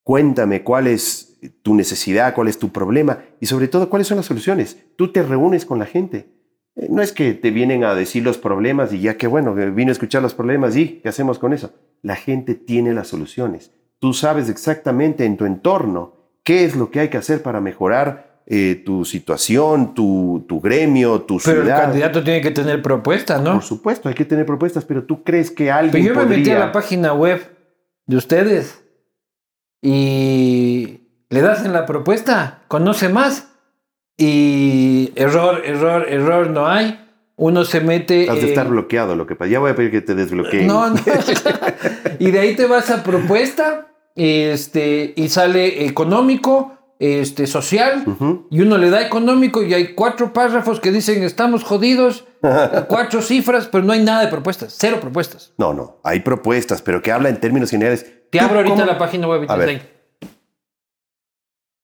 cuéntame cuál es tu necesidad, cuál es tu problema y sobre todo cuáles son las soluciones. Tú te reúnes con la gente. Eh, No es que te vienen a decir los problemas y ya que bueno, que vino a escuchar los problemas y ¿qué hacemos con eso? La gente tiene las soluciones. Tú sabes exactamente en tu entorno qué es lo que hay que hacer para mejorar eh, tu situación, tu, tu gremio, tu Pero el ciudad. candidato tiene que tener propuesta, ¿no? Por supuesto, hay que tener propuestas, pero tú crees que alguien Pero yo me metí a la página web de ustedes y le das en la propuesta, conoce más y error, error, error no hay. Uno se mete. Has de estar bloqueado, lo que pasa. Ya voy a pedir que te desbloqueen. No, no. y de ahí te vas a propuesta este, y sale económico, este, social, y uno le da económico y hay cuatro párrafos que dicen estamos jodidos, cuatro cifras, pero no hay nada de propuestas, cero propuestas. No, no, hay propuestas, pero que habla en términos generales. Te ¿Tú abro ahorita cómo- la página web y te ahí.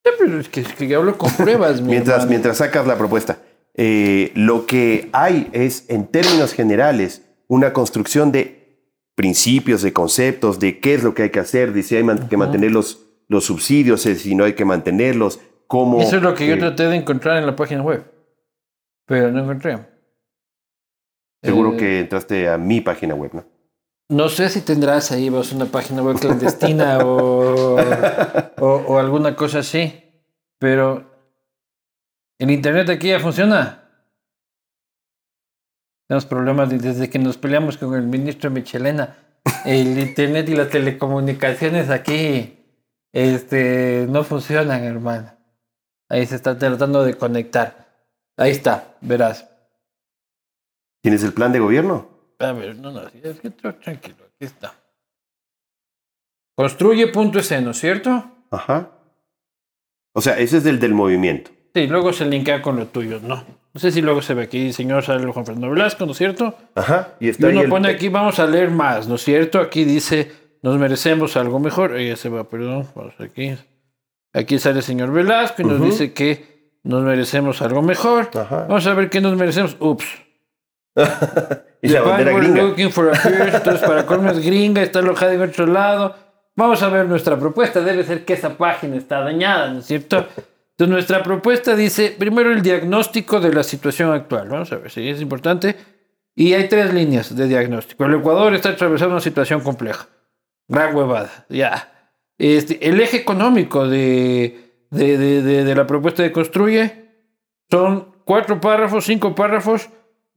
Pero es que, es que yo hablo con pruebas, mi Mientras, hermano. mientras sacas la propuesta, eh, lo que hay es, en términos generales, una construcción de principios, de conceptos, de qué es lo que hay que hacer, de si hay man- que mantener los, los subsidios, eh, si no hay que mantenerlos, cómo... Eso es lo que yo eh, traté de encontrar en la página web, pero no encontré. Seguro Eh, que entraste a mi página web, ¿no? No sé si tendrás ahí vos una página web clandestina o, o, o alguna cosa así, pero el internet aquí ya funciona. Tenemos problemas de- desde que nos peleamos con el ministro Michelena. El internet y las telecomunicaciones aquí este, no funcionan, hermano. Ahí se está tratando de conectar. Ahí está, verás. ¿Tienes el plan de gobierno? A ver, no, no, es que tra- tranquilo, aquí está. Construye.es, ¿no es cierto? Ajá. O sea, ese es el del movimiento. Sí, luego se linkea con lo tuyo, ¿no? No sé si luego se ve aquí, señor sale Juan Fernando Velasco, ¿no es cierto? Ajá. Y Y está ahí uno el- pone aquí, vamos a leer más, ¿no es cierto? Aquí dice, nos merecemos algo mejor. Ella se va, perdón, vamos aquí. Aquí sale el señor Velasco y nos dice que nos merecemos algo mejor. Ajá. Vamos a ver qué nos merecemos. Ups. Y la bandera gringa. looking for a para colmo es gringa, está alojada en otro lado. Vamos a ver nuestra propuesta. Debe ser que esa página está dañada, ¿no es cierto? Entonces, nuestra propuesta dice, primero el diagnóstico de la situación actual. Vamos a ver si es importante. Y hay tres líneas de diagnóstico. El Ecuador está atravesando una situación compleja. Gran huevada, ya. Este, el eje económico de, de, de, de, la propuesta de Construye son cuatro párrafos, cinco párrafos,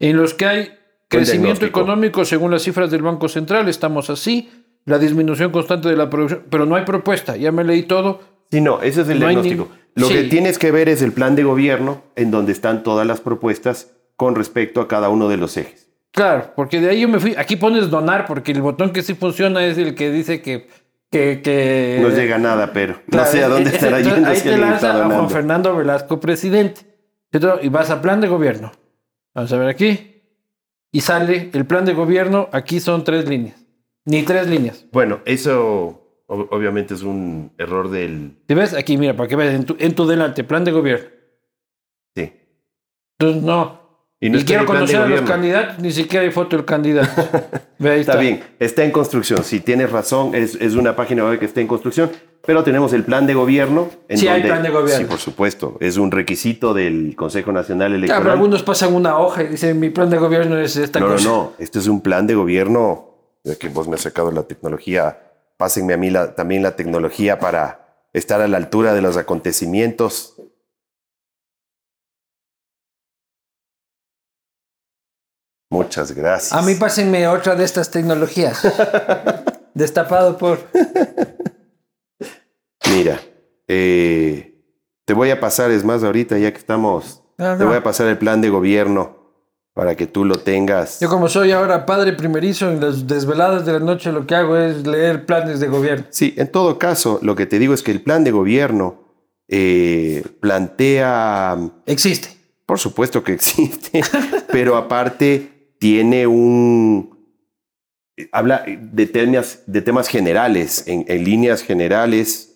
en los que hay crecimiento económico según las cifras del Banco Central. Estamos así. La disminución constante de la producción, pero no hay propuesta. Ya me leí todo. Sí, no, ese es el diagnóstico. Lo que tienes que ver es el plan de gobierno en donde están todas las propuestas con respecto a cada uno de los ejes. Claro, porque de ahí yo me fui. Aquí pones donar, porque el botón que sí funciona es el que dice que. que, no llega nada, pero no sé a dónde estará yendo. Ahí te lanza a Juan Fernando Velasco, presidente. Y vas a plan de gobierno. Vamos a ver aquí. Y sale el plan de gobierno. Aquí son tres líneas. Ni tres líneas. Bueno, eso obviamente es un error del... ¿Te ves? Aquí, mira, para que veas, en tu, en tu delante, plan de gobierno. Sí. Entonces, no. Y, no quiero conocer a los candidatos, ni siquiera hay foto del candidato. Ve, está, bien, está en construcción. Si tienes razón, es, es, una página web que está en construcción, pero tenemos el plan de gobierno. En sí, hay plan de gobierno. Sí, por supuesto. Es un requisito del Consejo Nacional Electoral. Claro, algunos pasan una hoja y dicen, mi plan de gobierno es esta no, cosa. No, no, este es un plan de gobierno, de que vos me has sacado la tecnología pásenme a mí también la tecnología para estar a la altura de los acontecimientos. Muchas gracias. A mí pásenme otra de estas tecnologías. Destapado por... Mira, eh, te voy a pasar, es más, ahorita ya que estamos, te voy a pasar el plan de gobierno para que tú lo tengas. Yo como soy ahora padre primerizo, en las desveladas de la noche lo que hago es leer planes de gobierno. Sí, en todo caso, lo que te digo es que el plan de gobierno eh, plantea... Existe. Por supuesto que existe, pero aparte tiene un... Habla de temas, de temas generales, en, en líneas generales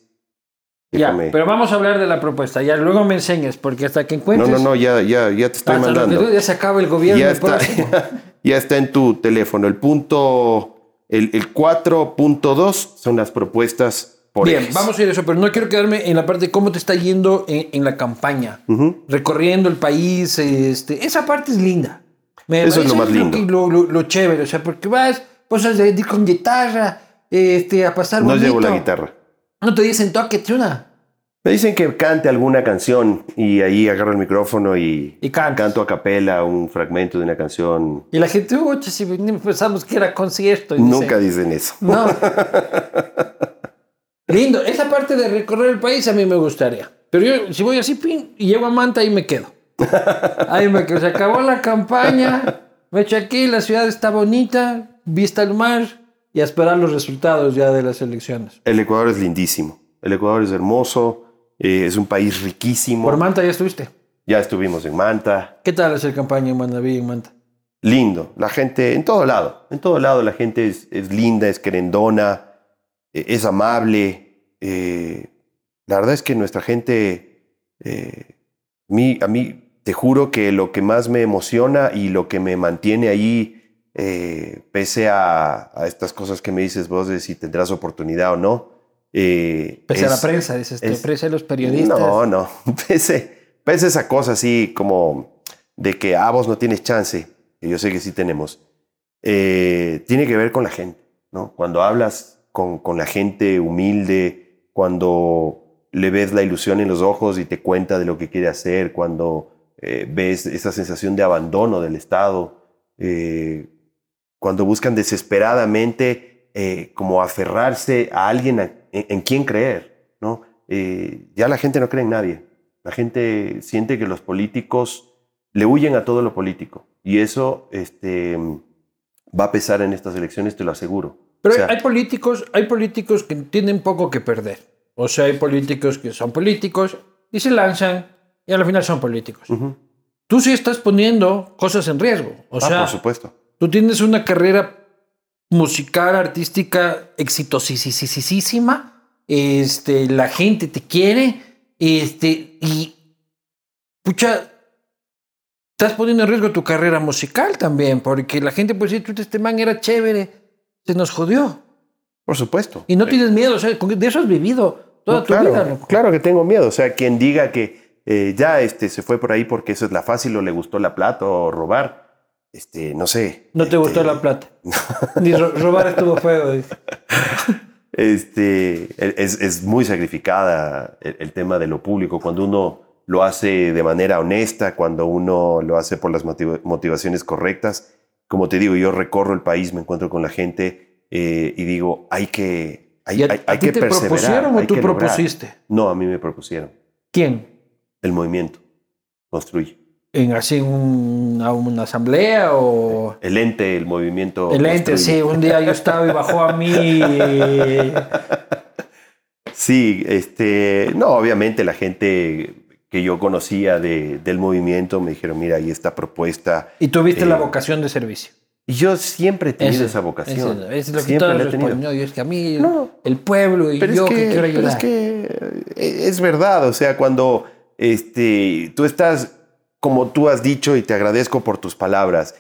ya, pero vamos a hablar de la propuesta. Ya luego me enseñes, porque hasta que encuentres. No, no, no, ya, ya, ya te estoy mandando. ya se acaba el gobierno. Ya está, ya, está en tu teléfono. El punto, el, el 4.2 son las propuestas por Bien, vamos a ir a eso, pero no quiero quedarme en la parte de cómo te está yendo en, la campaña, recorriendo el país. Este, esa parte es linda. Me eso es lo más lindo. Lo, lo, lo, chévere, o sea, porque vas, pues a ir con guitarra, este, a pasar No bonito. llevo la guitarra. No te dicen toque una. Me dicen que cante alguna canción y ahí agarro el micrófono y, y canto a capela un fragmento de una canción. Y la gente, oye, si pensamos que era concierto. Nunca dicen eso. No. Lindo. Esa parte de recorrer el país a mí me gustaría. Pero yo, si voy así, pin, y llego a Manta, ahí me quedo. Ahí me quedo. Se acabó la campaña. Me eché aquí, la ciudad está bonita, vista al mar y a esperar los resultados ya de las elecciones. El Ecuador es lindísimo. El Ecuador es hermoso, eh, es un país riquísimo. ¿Por Manta ya estuviste? Ya estuvimos en Manta. ¿Qué tal es el campaña en Manaví, en Manta? Lindo. La gente, en todo lado, en todo lado la gente es, es linda, es querendona, eh, es amable. Eh, la verdad es que nuestra gente, mí, a mí te juro que lo que más me emociona y lo que me mantiene ahí eh, pese a, estas cosas que me dices vos de si tendrás oportunidad o no. Eh, pese a la prensa, dices, es, pese a los periodistas. No, no, pese, pese a esa cosa así como de que a ah, vos no tienes chance, que yo sé que sí tenemos, eh, tiene que ver con la gente, ¿no? Cuando hablas con, con la gente humilde, cuando le ves la ilusión en los ojos y te cuenta de lo que quiere hacer, cuando ves esa sensación de abandono del Estado, eh, cuando buscan desesperadamente eh, como aferrarse a alguien en, quien creer, ¿no? Eh, ya la gente no cree en nadie. La gente siente que los políticos le huyen a todo lo político y eso este, va a pesar en estas elecciones, te lo aseguro. Pero hay políticos, hay políticos que tienen poco que perder. O sea, hay políticos que son políticos y se lanzan y al final son políticos. Tú sí estás poniendo cosas en riesgo. O ah, sea, por supuesto. Tú tienes una carrera musical, artística exitosísima. Este, la gente te quiere. Este, y. Pucha. Estás poniendo en riesgo tu carrera musical también, porque la gente puede decir, este man era chévere, se nos jodió. Por supuesto. Y no tienes miedo, o sea, de eso has vivido. toda No, tu claro, vida, loco. claro que tengo miedo. O sea, quien diga que eh, ya este, se fue por ahí porque eso es la fácil o le gustó la plata o robar, este, no sé. No te gustó Este, la plata. Ni ro- robar estuvo feo. dice. Este, es, es muy sacrificada el, el tema de lo público. Cuando uno lo hace de manera honesta, cuando uno lo hace por las motiva- motivaciones correctas, como te digo, yo recorro el país, me encuentro con la gente eh, y digo, hay que, hay, ¿Y a, hay- a hay ti que te perseverar. propusieron o tú lograr. propusiste? No, a mí me propusieron. ¿Quién? El movimiento construye. ¿En así un- a una asamblea o...? El ente, el movimiento. El ente, construye. sí. Un día yo estaba y bajó a mí... Sí, este, no, obviamente la gente que yo conocía de- del movimiento me dijeron, mira, ahí está propuesta. Y tuviste Eh, la vocación de servicio. Y yo siempre he tenido esa vocación. eso, es lo que siempre todos responden. No, yo es que a mí, No. el pueblo y yo es que, que quiero pero ayudar. es que eh, es verdad, o sea, cuando este, tú estás, como tú has dicho, y te agradezco por tus palabras,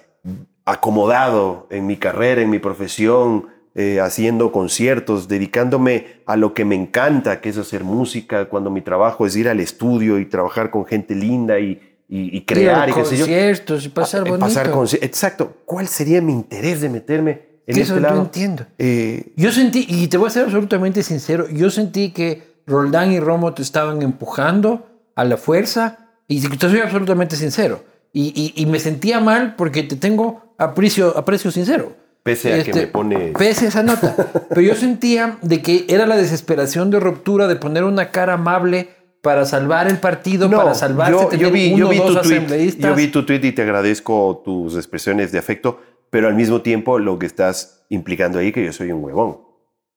acomodado en mi carrera, en mi profesión, eh, haciendo conciertos, dedicándome a lo que me encanta, que es hacer música, cuando mi trabajo es ir al estudio y trabajar con gente linda y, y- y crear y yo. conciertos y pasar Eh, bonito. pasar Exacto. ¿Cuál sería mi interés de meterme en Que este eso lado? no entiendo. Eh, Yo sentí, y te voy a ser absolutamente sincero, yo sentí que Roldán y Romo te estaban empujando a la fuerza, y te soy absolutamente sincero. Y, y- y me sentía mal porque te tengo aprecio, aprecio sincero. pese a que Este, me pone... Pese a esa nota. Pero yo sentía de que era la desesperación de ruptura de poner una cara amable para salvar el partido, para salvarse yo, yo vi, uno yo vi tu tweet, yo vi tu tweet y te agradezco tus expresiones de afecto, pero al mismo tiempo lo que estás implicando ahí que yo soy un huevón.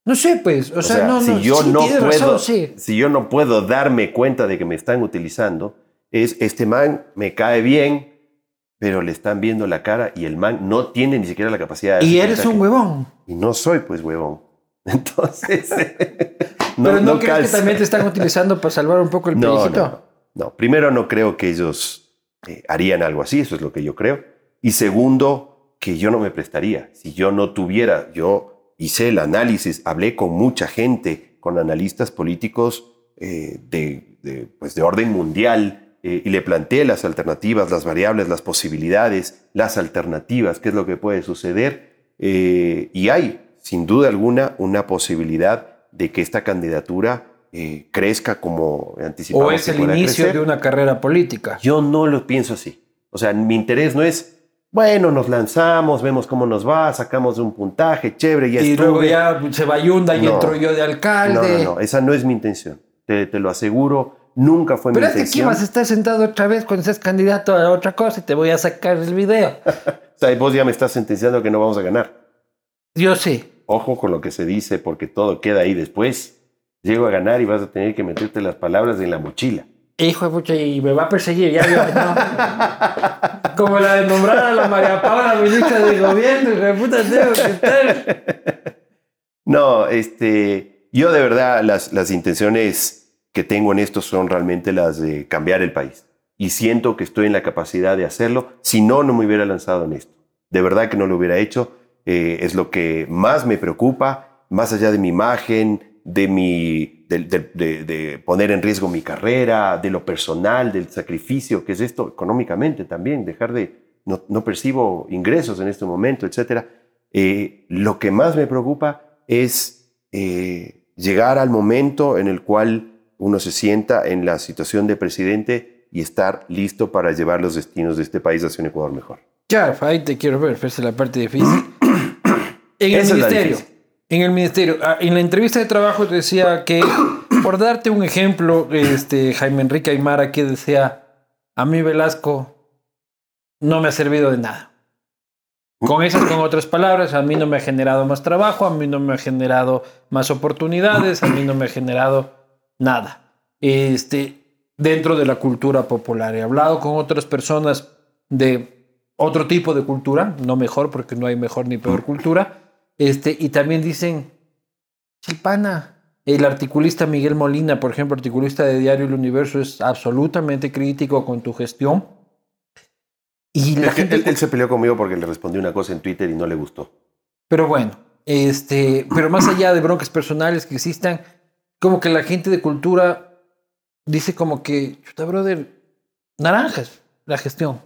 No sé, pues. O, O sea, sea, no, si no, yo sí, no puedo, razón, sí. si yo no puedo darme cuenta de que me están utilizando, es este man me cae bien, pero le están viendo la cara y el man no tiene ni siquiera la capacidad de Y eres un que- huevón. Y no soy pues huevón. Entonces, no, Pero no, no crees que también te están utilizando para salvar un poco el no, no, no. Primero, no creo que ellos eh, harían algo así, eso es lo que yo creo. Y segundo, que yo no me prestaría. Si yo no tuviera, yo hice el análisis, hablé con mucha gente, con analistas políticos eh, de, de, pues de orden mundial, eh, y le planteé las alternativas, las variables, las posibilidades, las alternativas, qué es lo que puede suceder. Eh, y hay, sin duda alguna, una posibilidad de que esta candidatura crezca como anticipamos. O es que el inicio crecer. de una carrera política. Yo no lo pienso así. O sea, mi interés no es, bueno, nos lanzamos, vemos cómo nos va, sacamos un puntaje, chévere, ya y estuve. luego ya se va Yunda y No. entro yo de alcalde. No, no, no, esa no es mi intención. Te, te lo aseguro, nunca fue Pero mi es que aquí intención. vas a estar sentado otra vez cuando seas candidato a otra cosa y te voy a sacar el video. O sea, vos ya me estás sentenciando que no vamos a ganar. Yo sí. Ojo con lo que se dice, porque todo queda ahí después. Llego a ganar y vas a tener que meterte las palabras en la mochila. Hijo de pucha, y me va a perseguir, ya vio, ¿no? Como la de nombrar a la María Paula ministra de gobierno, de puta, tengo que estar. No, este, yo de verdad las, las intenciones que tengo en esto son realmente las de cambiar el país. Y siento que estoy en la capacidad de hacerlo. Si no, no me hubiera lanzado en esto. De verdad que no lo hubiera hecho. Eh, es lo que más me preocupa, más allá de mi imagen, de, mi, de, de- de- de poner en riesgo mi carrera, de lo personal, del sacrificio, que es esto económicamente también, dejar de, no, no percibo ingresos en este momento, etcétera. Eh, lo que más me preocupa es eh, llegar al momento en el cual uno se sienta en la situación de presidente y estar listo para llevar los destinos de este país hacia un Ecuador mejor. Ya, ahí te quiero ver, esa es la parte difícil. En el Esa ministerio. En el ministerio. ah, En la entrevista de trabajo te decía que, por darte un ejemplo, este Jaime Enrique Aymara que decía, a mí Velasco no me ha servido de nada. Con esas, con otras palabras, a mí no me ha generado más trabajo, a mí no me ha generado más oportunidades, a mí no me ha generado nada. Este, dentro de la cultura popular. He hablado con otras personas de otro tipo de cultura, no mejor, porque no hay mejor ni peor cultura. Este, y también dicen, Chilpana. El articulista Miguel Molina, por ejemplo, articulista de Diario El Universo, es absolutamente crítico con tu gestión. Y la gente él, él se peleó conmigo porque le respondí una cosa en Twitter y no le gustó. Pero bueno, este, pero más allá de broncas personales que existan, como que la gente de cultura dice como que, chuta, brother, naranjas, la gestión.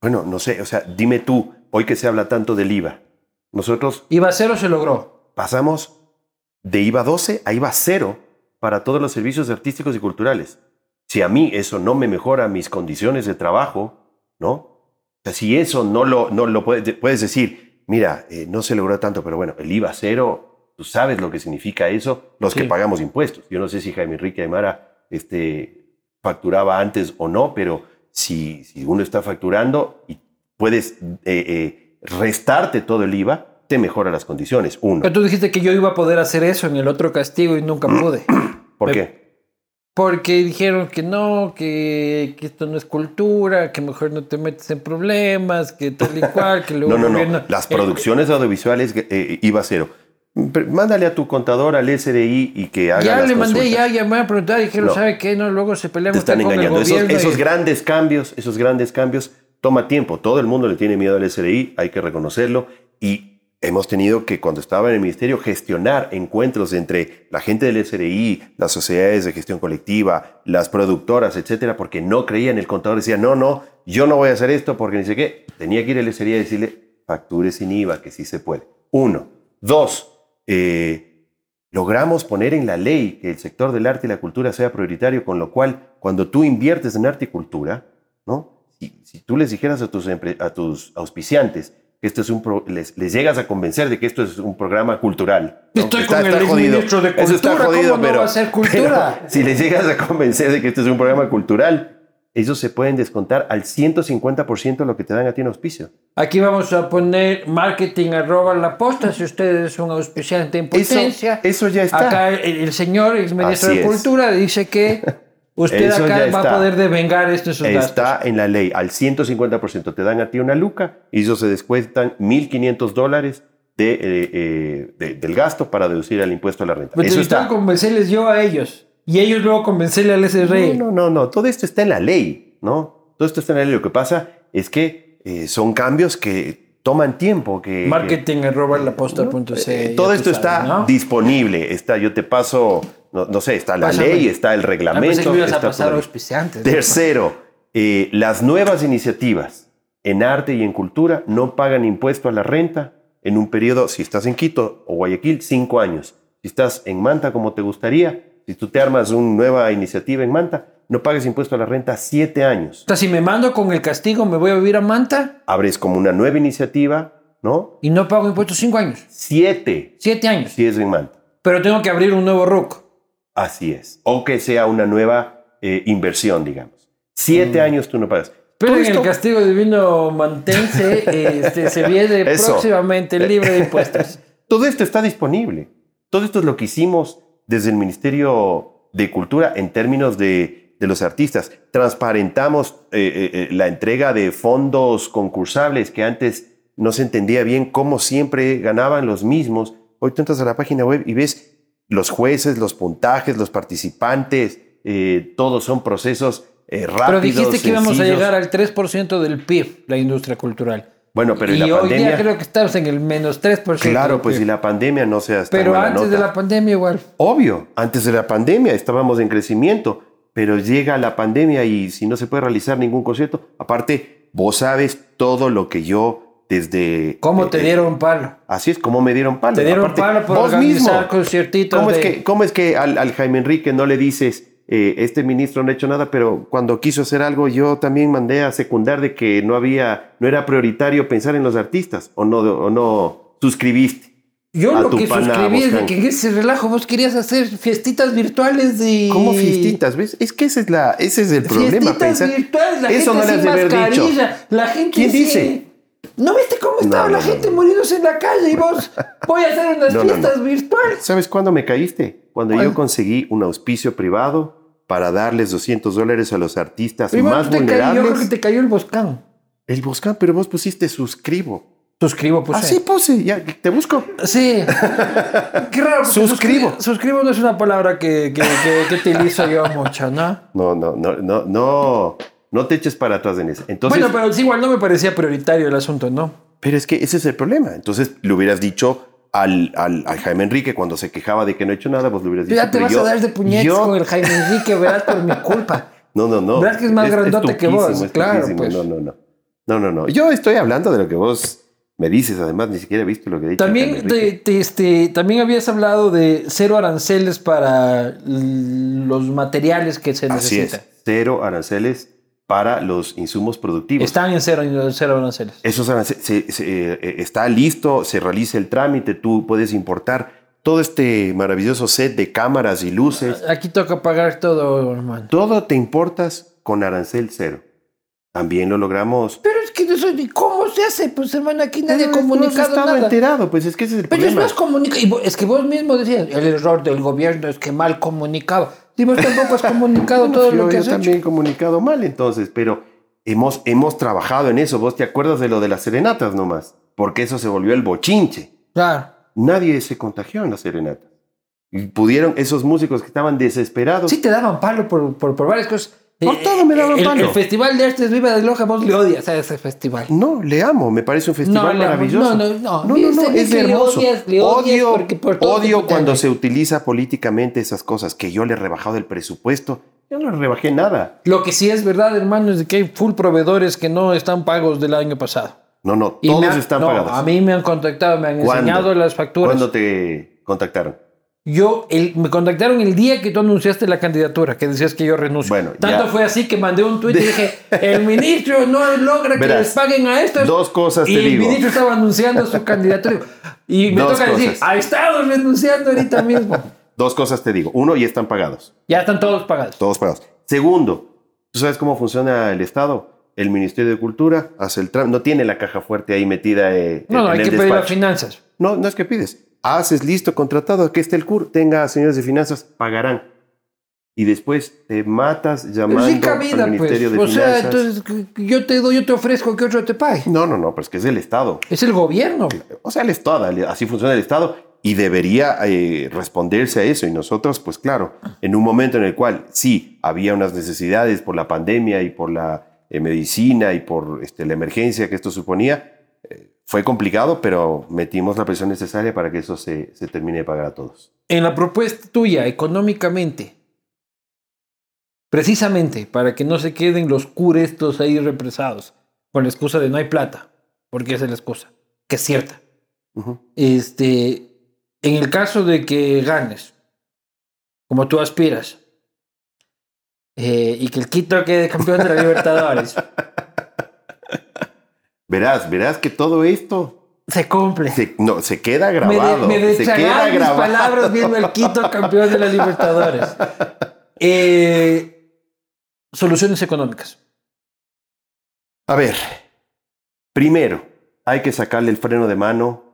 Bueno, no sé, o sea, dime tú, hoy que se habla tanto del IVA, nosotros IVA cero se logró. pasamos de IVA 12 a IVA 0 para todos los servicios artísticos y culturales. Si a mí eso no me mejora mis condiciones de trabajo, ¿no? O sea, si eso no lo, no lo puedes, puedes decir, mira, eh, no se logró tanto, pero bueno, el IVA cero, tú sabes lo que significa eso, los que Sí. pagamos impuestos. Yo no sé si Jaime Enrique Aymara este, facturaba antes o no, pero si, si uno está facturando y puedes eh, eh, restarte todo el IVA, te mejora las condiciones. Uno. Pero tú dijiste que yo iba a poder hacer eso en el otro castigo y nunca pude. ¿Por me- qué? Porque dijeron que no, que, que esto no es cultura, que mejor no te metes en problemas, que tal y cual, que luego No, no, el no. Las Eh, producciones audiovisuales eh, IVA cero. Pero Mándale a tu contador al SDI y que haga ya las le mandé, consultas. ya llamé a preguntar y dijeron, No. ¿sabe qué? No, luego se pelean Te están con el engañando. Esos, gobierno. esos y- grandes cambios, esos grandes cambios, toma tiempo. Todo el mundo le tiene miedo al SDI, hay que reconocerlo. Y hemos tenido que, cuando estaba en el ministerio, gestionar encuentros entre la gente del SDI, las sociedades de gestión colectiva, las productoras, etcétera, porque no creían. El contador decía, no, no, yo no voy a hacer esto porque ni sé qué. Tenía que ir al SDI y decirle, facture sin IVA, que sí se puede. Uno. Dos, eh, logramos poner en la ley que el sector del arte y la cultura sea prioritario, con lo cual, cuando tú inviertes en arte y cultura, ¿no? Si, si tú les dijeras a tus, a tus auspiciantes que esto es un pro- les, les llegas a convencer de que esto es un programa cultural. ¿no? Estoy con el exministro de Eso está Cultura, jodido, ¿cómo no pero, va a ser cultura? pero si les llegas a convencer de que esto es un programa cultural, ellos se pueden descontar al 150% lo que te dan a ti en auspicio. Aquí vamos a poner marketing arroba la posta si usted es un auspiciante en Eso, potencia. eso ya está. Acá el, el señor ex ministro Así de es. Cultura dice que usted Eso acá va a poder devengar estos sus gastos. Está en la ley al 150%. Te dan a ti una luca y ellos se descuentan 1.500 dólares de, eh, eh, de- del gasto para deducir el impuesto a la renta. Pero Eso está. convencerles yo a ellos. Y ellos luego convencerle al SRE. No, no, no, no. Todo esto está en la ley, ¿no? Todo esto está en la ley. Lo que pasa es que eh, son cambios que toman tiempo. Que, Marketing arroba la posta que- ya todo esto sabes, está ¿no? disponible. Está, yo te paso, no, no sé, está la Pásame. ley, está el Ah, reglamento. ibas a está pasar auspiciantes. Tercero, eh, las nuevas iniciativas en arte y en cultura no pagan impuesto a la renta en un periodo, si estás en Quito o Guayaquil, cinco años. Si estás en Manta como te gustaría, si tú te armas una nueva iniciativa en Manta, no pagues impuesto a la renta siete años. O sea, si me mando con el castigo, me voy a vivir a Manta Abres como una nueva iniciativa, ¿no? y no pago impuestos cinco años. Siete Siete años. si es en Manta. Pero tengo que abrir un nuevo RUC. Así es. O que sea una nueva eh, inversión, digamos. Siete años tú no pagas. Pero en el castigo divino mantense este, se viene Eso. próximamente libre de impuestos. Todo esto está disponible. Todo esto es lo que hicimos desde el Ministerio de Cultura en términos de, de los artistas. Transparentamos eh, eh, la entrega de fondos concursables que antes no se entendía bien cómo siempre ganaban los mismos. Hoy tú entras a la página web y ves los jueces, los puntajes, los participantes, eh, todos son procesos eh, rápidos. Pero dijiste que íbamos a sencillos. llegar al 3% del PIB, la industria cultural. Bueno, pero y en la hoy pandemia... día creo que estamos en el menos 3%. Claro, pues si la pandemia no se hasta Pero antes de la pandemia igual. Obvio, antes de la pandemia estábamos en crecimiento, pero llega la pandemia y si no se puede realizar ningún concierto, aparte, vos sabes todo lo que yo desde... ¿Cómo eh, te eh, dieron palo? Así es, ¿cómo me dieron palo? Te dieron Aparte, palo por organizar conciertitos ¿Cómo es de- que, cómo es que al, al Jaime Enrique no le dices, eh, este ministro no ha hecho nada, pero cuando quiso hacer algo yo también mandé a secundar de que no había, no era prioritario pensar en los artistas o no, o no suscribiste? Yo lo que suscribí es de que en ese relajo vos querías hacer fiestitas virtuales de... ¿Cómo fiestitas? ¿Ves? Es que ese es, la, ese es el problema. Fiestitas pensar- virtuales, la Eso gente no sin haber dicho. mascarilla, la gente ¿Quién dice? ¿No viste cómo estaba No, la no, gente muriéndose en la calle y vos voy a hacer unas fiestas virtuales? ¿Sabes cuándo me caíste? Cuando ¿Cuál? yo conseguí un auspicio privado para darles 200 dólares a los artistas Primero más cayó, yo creo vulnerables. que te cayó el boscán. El Boscan, pero vos pusiste suscribo. Suscribo, pues. Así puse, ya te busco. Sí. Qué raro. porque Suscribo. suscri- Suscribo no es una palabra que, que, que, que utilizo yo mucho, ¿no? No, no, no, no, no, no te eches para atrás en eso. Entonces, bueno, pero igual no me parecía prioritario el asunto, ¿no? pero es que ese es el problema. Entonces le hubieras dicho al, al, al Jaime Enrique cuando se quejaba de que no ha hecho nada, vos le hubieras dicho. Ya te vas yo- a dar de puñetes yo- con el Jaime Enrique, verás, por mi culpa. No, no, no. Verás que es más grandote que vos, es claro, pues. No, no, no. No, no, no. Yo estoy hablando de lo que vos me dices, además, ni siquiera he visto lo que he dicho. También, te- te- este, también habías hablado de cero aranceles para los materiales que se Así necesitan. es. Cero aranceles para los insumos productivos. Están en cero, cero aranceles. Aranceles se- se- eh, está listo, se realiza el trámite, tú puedes importar todo este maravilloso set de cámaras y luces. Aquí toca pagar todo, hermano. Todo te importas con arancel cero. También lo logramos. Pero es que eso, ¿y ¿cómo se hace? Pues, hermano, aquí nadie ha Pero no comunicado estado nada. enterado, pues es que ese es el Pero es problema. más comunicado. Es que vos mismo decías, el error del gobierno es que mal comunicado. Vos tampoco has comunicado todo yo, lo que yo has hecho. también he comunicado mal entonces, pero hemos, hemos trabajado en eso. ¿Vos te acuerdas de lo de las serenatas nomás? Porque eso se volvió el bochinche. Claro. Nadie se contagió en las serenatas. Y pudieron, esos músicos que estaban desesperados, Sí te daban palo por, por, por varias cosas. Por todo me daban el, palo. El Festival de Artes Viva de Loja, vos le odias a ese festival. No, le amo, me parece un festival maravilloso. No, no, no. no, Dice es que le hermoso. odias, le odias odio porque por todo odio cuando se utiliza políticamente esas cosas, que yo le he rebajado el presupuesto. Yo no le rebajé nada. Lo que sí es verdad, hermano, es de que hay full proveedores que no están pagos del año pasado. No, no, todos están no, pagados. A mí me han contactado, me han ¿Cuándo? enseñado las facturas. ¿Cuándo te contactaron? Yo, el- me contactaron el día que tú anunciaste la candidatura, que decías que yo renuncio. Bueno, Tanto ya. fue así que mandé un tuit y dije, el ministro no logra que les paguen a estos. dos cosas y te el digo. ministro estaba anunciando su candidatura. Y me Dos toca decir, ha estado renunciando ahorita mismo. Dos cosas te digo. Uno, ya están pagados. Ya están todos pagados. Todos pagados. Segundo, ¿tú sabes cómo funciona el Estado? El Ministerio de Cultura hace el trámite. No tiene la caja fuerte ahí metida eh, No, no, en hay el que pedir las finanzas. No, no es que pides. Haces listo, contratado, que esté el CUR, tenga señores de finanzas, pagarán. Y después te matas llamando sin cabida, al Ministerio pues. O de sea, Finanzas. entonces yo te doy, yo te ofrezco que otro te pague. No, no, no, pero es que es el Estado. Es el gobierno. O sea, el Estado, así funciona el Estado y debería eh, responderse a eso. Y nosotros, pues claro, en un momento en el cual sí había unas necesidades por la pandemia y por la eh, medicina y por este, la emergencia que esto suponía, eh, fue complicado, pero metimos la presión necesaria para que eso se, se termine de pagar a todos. En la propuesta tuya, económicamente, precisamente para que no se queden los curestos ahí represados con la excusa de no hay plata, porque esa es la excusa, que es cierta. Este, en el caso de que ganes, como tú aspiras, eh, y que el Quito quede campeón de la Libertadores, Verás, verás que todo esto se cumple. se, no, se queda me, de- grabado. me se queda destragan mis grabado. palabras viendo el Quito campeón de la Libertadores. Eh, soluciones económicas. A ver, primero, hay que sacarle el freno de mano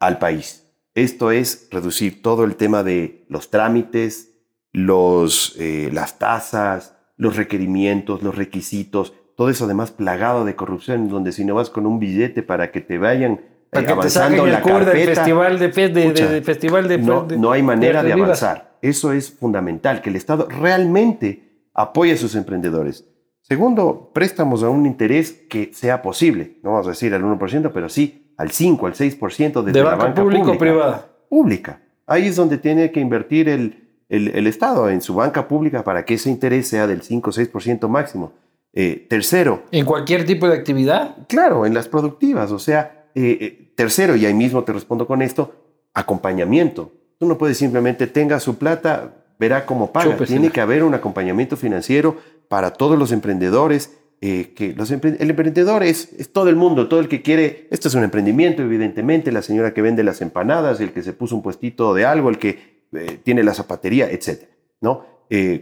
al país. Esto es reducir todo el tema de los trámites, los, eh, las tasas, los requerimientos, los requisitos, todo eso además plagado de corrupción, donde si no vas con un billete para que te vayan eh, te avanzando el la del carpeta, festival de, fe- de- de- Pucha, de festival de, no, no hay manera de avanzar. Eso es fundamental, que el Estado realmente apoye a sus emprendedores. Segundo, préstamos a un interés que sea posible. No vamos a decir al 1%, pero sí al 5, al 6% desde De la banca banca pública privada. Pública. Ahí es donde tiene que invertir el, el- el Estado en su banca pública para que ese interés sea del 5 o 6% máximo. Eh, tercero, En cualquier tipo de actividad. Claro, en las productivas. O sea, eh, eh, tercero, y ahí mismo te respondo con esto, acompañamiento. Tú no puedes simplemente tenga su plata, verá cómo paga. Chúpesela. Tiene que haber un acompañamiento financiero para todos los emprendedores. eh, que los empre- el emprendedor es, es todo el mundo, todo el que quiere. Esto es un emprendimiento, evidentemente. La señora que vende las empanadas, el que se puso un puestito de algo, el que tiene la zapatería, etc. ¿no?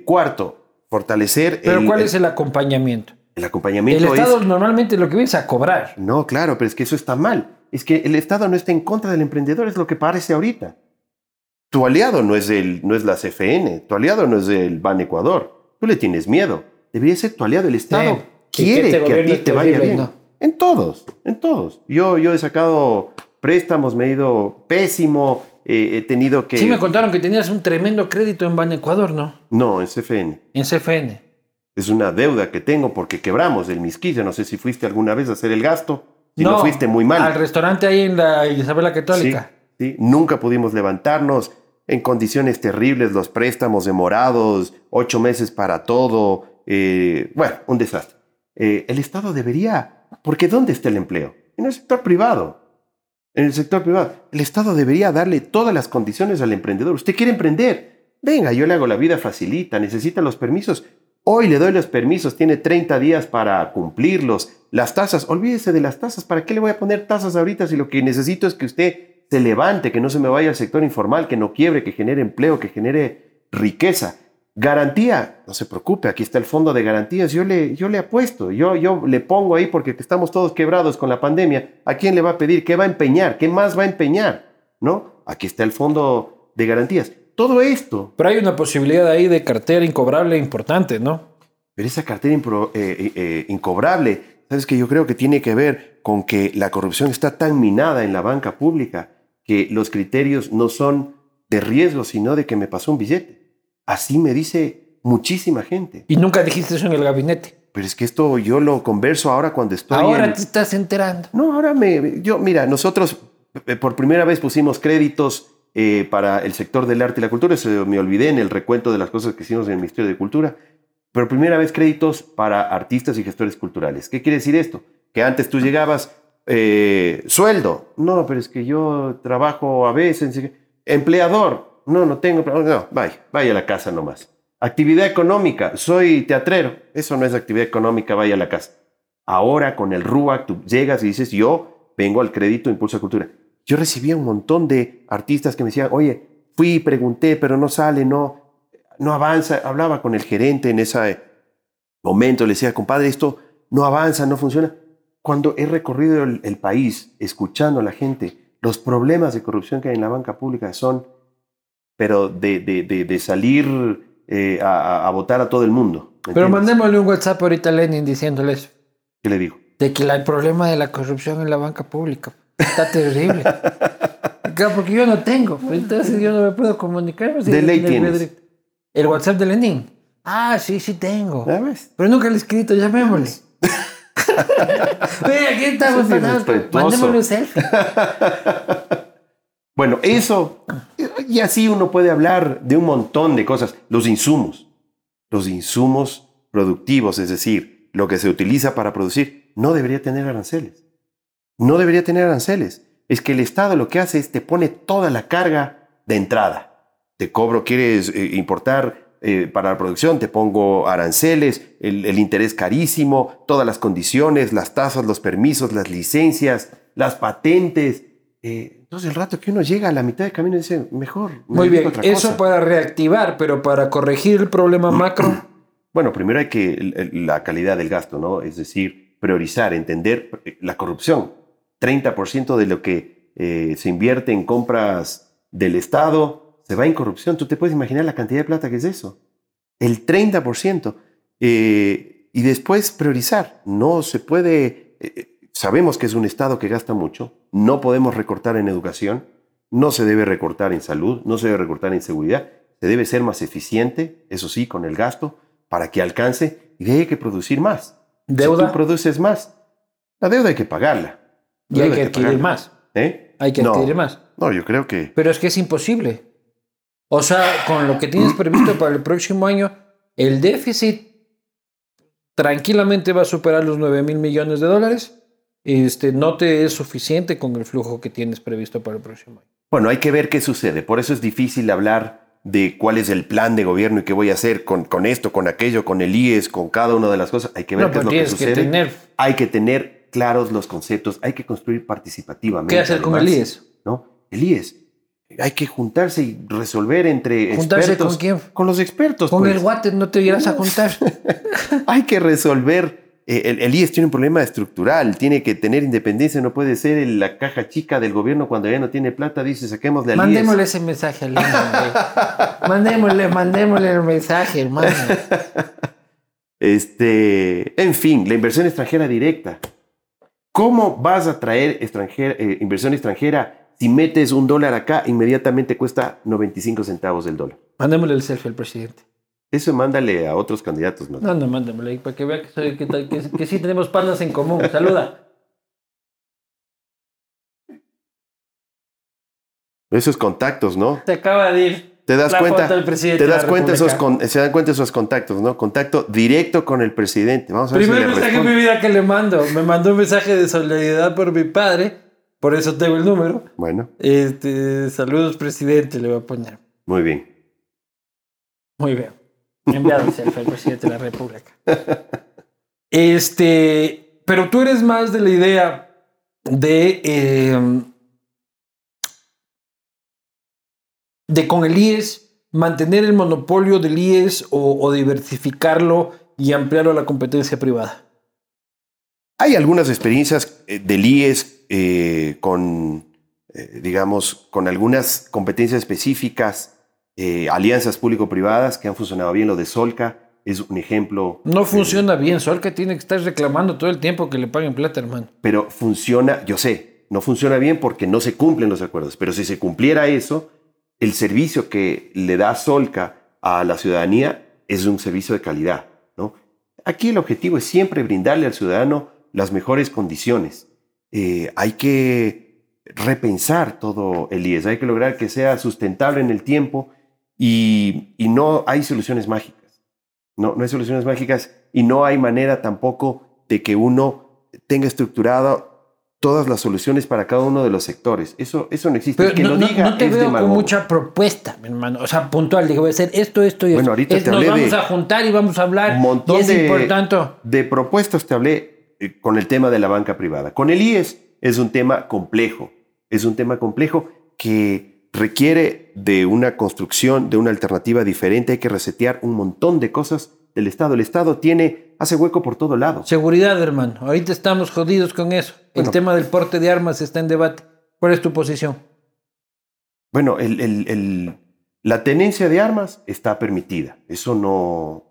Cuarto, fortalecer Pero el, ¿cuál el- es el acompañamiento? el El acompañamiento. es- Estado normalmente lo que viene es a cobrar. no, claro, pero es que eso está mal. Es que el Estado no está en contra del emprendedor, es lo que parece ahorita. Tu aliado no es, el, no es la CFN, tu aliado no es el Ban Ecuador. Tú le tienes miedo. Debería ser tu aliado el Estado. Sí, y que Quiere este que, a ti te vaya bien. ¿no? En todos, en todos. Yo, yo he sacado préstamos, me he ido pésimo, eh, he tenido que... Sí me contaron que tenías un tremendo crédito en Ban Ecuador, ¿no? no, en CFN. En CFN. Es una deuda que tengo porque quebramos el Misquilla. No sé si fuiste alguna vez a hacer el gasto. Si no, fuiste muy mal. Al restaurante ahí en la Isabela Católica. ¿sí? Nunca pudimos levantarnos en condiciones terribles, los préstamos demorados, ocho meses para todo, eh, bueno, un desastre. Eh, el Estado debería, porque ¿dónde está el empleo? En el sector privado. En el sector privado. El Estado debería darle todas las condiciones al emprendedor. Usted quiere emprender. Venga, yo le hago la vida facilita, necesita los permisos. Hoy le doy los permisos, tiene 30 días para cumplirlos. Las tasas, olvídese de las tasas. ¿Para qué le voy a poner tasas ahorita si lo que necesito es que usted se levante, que no se me vaya al sector informal, que no quiebre, que genere empleo, que genere riqueza? Garantía, no se preocupe, aquí está el fondo de garantías. Yo le, yo le apuesto, yo, yo le pongo ahí porque estamos todos quebrados con la pandemia. ¿A quién le va a pedir? ¿Qué va a empeñar? ¿Qué más va a empeñar? ¿No? Aquí está el fondo de garantías todo esto. Pero hay una posibilidad ahí de cartera incobrable importante, ¿no? Pero esa cartera eh, eh, eh, incobrable, ¿sabes que Yo creo que tiene que ver con que la corrupción está tan minada en la banca pública que los criterios no son de riesgo, sino de que me pasó un billete. Así me dice muchísima gente. Y nunca dijiste eso en el gabinete. Pero es que esto yo lo converso ahora cuando estoy. Ahora te estás enterando. No, ahora me. Yo, mira, nosotros por primera vez pusimos créditos eh, para el sector del arte y la cultura. Eso me olvidé en el recuento de las cosas que hicimos en el Ministerio de Cultura. Pero primera vez créditos para artistas y gestores culturales. ¿Qué quiere decir esto? Que antes tú llegabas, eh, sueldo. No, pero es que yo trabajo a veces. Empleador. No, no tengo. No, vaya, vaya a la casa nomás. Actividad económica. Soy teatrero. Eso no es actividad económica, vaya a la casa. Ahora con el RUAC tú llegas y dices, yo vengo al crédito Impulsa Cultura yo recibía un montón de artistas que me decían, oye, fui pregunté, pero no sale, no, no avanza. Hablaba con el gerente en ese momento, le decía, compadre, esto no avanza, no funciona. Cuando he recorrido el, país escuchando a la gente, los problemas de corrupción que hay en la banca pública son, pero de, de, salir eh, a, votar a todo el mundo. Pero mandémosle un WhatsApp ahorita a Lenin diciéndoles. ¿Qué le digo? De que hay problema de la corrupción en la banca pública. Está terrible. claro, porque yo no tengo. Entonces yo no me puedo comunicar. ¿De ley tienes? El WhatsApp de Lenin. Ah, sí, sí tengo. Pero nunca le he escrito, llamémosle. Oye, aquí estamos. Mandémosle un selfie. bueno, eso. Y así uno puede hablar de un montón de cosas. Los insumos. Los insumos productivos, es decir, lo que se utiliza para producir, no debería tener aranceles no debería tener aranceles. Es que el Estado lo que hace es te pone toda la carga de entrada. Te cobro, quieres eh, importar eh, para la producción, te pongo aranceles, el, interés carísimo, todas las condiciones, las tasas, los permisos, las licencias, las patentes. Eh, entonces el rato que uno llega a la mitad del camino dice, mejor. Muy bien, eso para reactivar, pero para corregir el problema macro. Bueno, primero hay que la calidad del gasto, ¿no? Es decir, priorizar, entender la corrupción 30% de lo que eh, se invierte en compras del Estado se va en corrupción. Tú te puedes imaginar la cantidad de plata que es eso. El 30%. Eh, y después priorizar. No se puede... Eh, sabemos que es un Estado que gasta mucho. No podemos recortar en educación. No se debe recortar en salud. No se debe recortar en seguridad. Se debe ser más eficiente, eso sí, con el gasto, para que alcance. Y hay que producir más. ¿Deuda? Si tú produces más, la deuda hay que pagarla. Y hay que adquirir más. ¿Eh? Hay que adquirir más. No, yo creo que. Pero es que es imposible. O sea, con lo que tienes previsto para el próximo año, el déficit tranquilamente va a superar los 9 mil millones de dólares. Este, no te es suficiente con el flujo que tienes previsto para el próximo año. Bueno, hay que ver qué sucede. Por eso es difícil hablar de cuál es el plan de gobierno y qué voy a hacer con, con esto, con aquello, con el IES, con cada una de las cosas. Hay que ver qué es lo que sucede. tener... Hay que tener claros los conceptos, hay que construir participativamente. ¿Qué hacer con el IES? ¿no? El IES. Hay que juntarse y resolver entre ¿Juntarse con quién? Con los expertos. Con pues. el water no te irás a juntar. hay que resolver. Eh, el, IES tiene un problema estructural, tiene que tener independencia, no puede ser la caja chica del gobierno cuando ya no tiene plata, dice saquémosle al Mandémosle ese mensaje al mandémosle, mandémosle el mensaje, hermano. Este, en fin, la inversión extranjera directa. ¿Cómo vas a traer eh, inversión extranjera si metes un dólar acá, inmediatamente cuesta 95 centavos el dólar? Mándamele el selfie al presidente. Eso mándale a otros candidatos. No, no, mándamele para que vea que, que sí tenemos panas en común. Saluda. Esos contactos, ¿no? Te acaba de ir. Te das la cuenta, foto del presidente te das cuenta esos República. con- se dan cuenta esos contactos, ¿no? Contacto directo con el presidente. Vamos a ver Primer si mensaje en mi vida que le mando. Me mandó un mensaje de solidaridad por mi padre. Por eso tengo el número. Bueno, Este, saludos, presidente, le voy a poner. muy bien. Muy bien. Enviado el selfie al presidente de la República. Este, pero tú eres más de la idea de, eh, de con el IES mantener el monopolio del IES o, o diversificarlo y ampliarlo a la competencia privada. Hay algunas experiencias eh, del IES eh, con, eh, digamos, con algunas competencias específicas, eh, alianzas público-privadas que han funcionado bien. Lo de Solca es un ejemplo. No funciona bien. Solca tiene que estar reclamando todo el tiempo que le paguen plata, hermano. pero funciona, yo sé, no funciona bien porque no se cumplen los acuerdos, pero si se cumpliera eso, el servicio que le da Solca a la ciudadanía es un servicio de calidad, ¿no? Aquí el objetivo es siempre brindarle al ciudadano las mejores condiciones. Eh, hay que repensar todo el IES, hay que lograr que sea sustentable en el tiempo y, y no hay soluciones mágicas. No, no hay soluciones mágicas y no hay manera tampoco de que uno tenga estructurado todas las soluciones para cada uno de los sectores. Eso, eso no existe. Pero que no, lo no- diga no te es veo con mucha propuesta, mi hermano. O sea, puntual. Digo, voy a hacer esto, esto y Bueno, ahorita Es- te nos hablé vamos de a juntar y vamos a hablar. Un montón y es de, importante. de propuestas te hablé eh, con el tema de la banca privada. Con el IES es un tema complejo. Es un tema complejo que requiere de una construcción, de una alternativa diferente. Hay que resetear un montón de cosas del Estado. El Estado tiene, hace hueco por todo lado. Seguridad, hermano. Ahorita estamos jodidos con eso. El tema del porte de armas está en debate. ¿Cuál es tu posición? Bueno, el- el- el- la tenencia de armas está permitida. Eso no,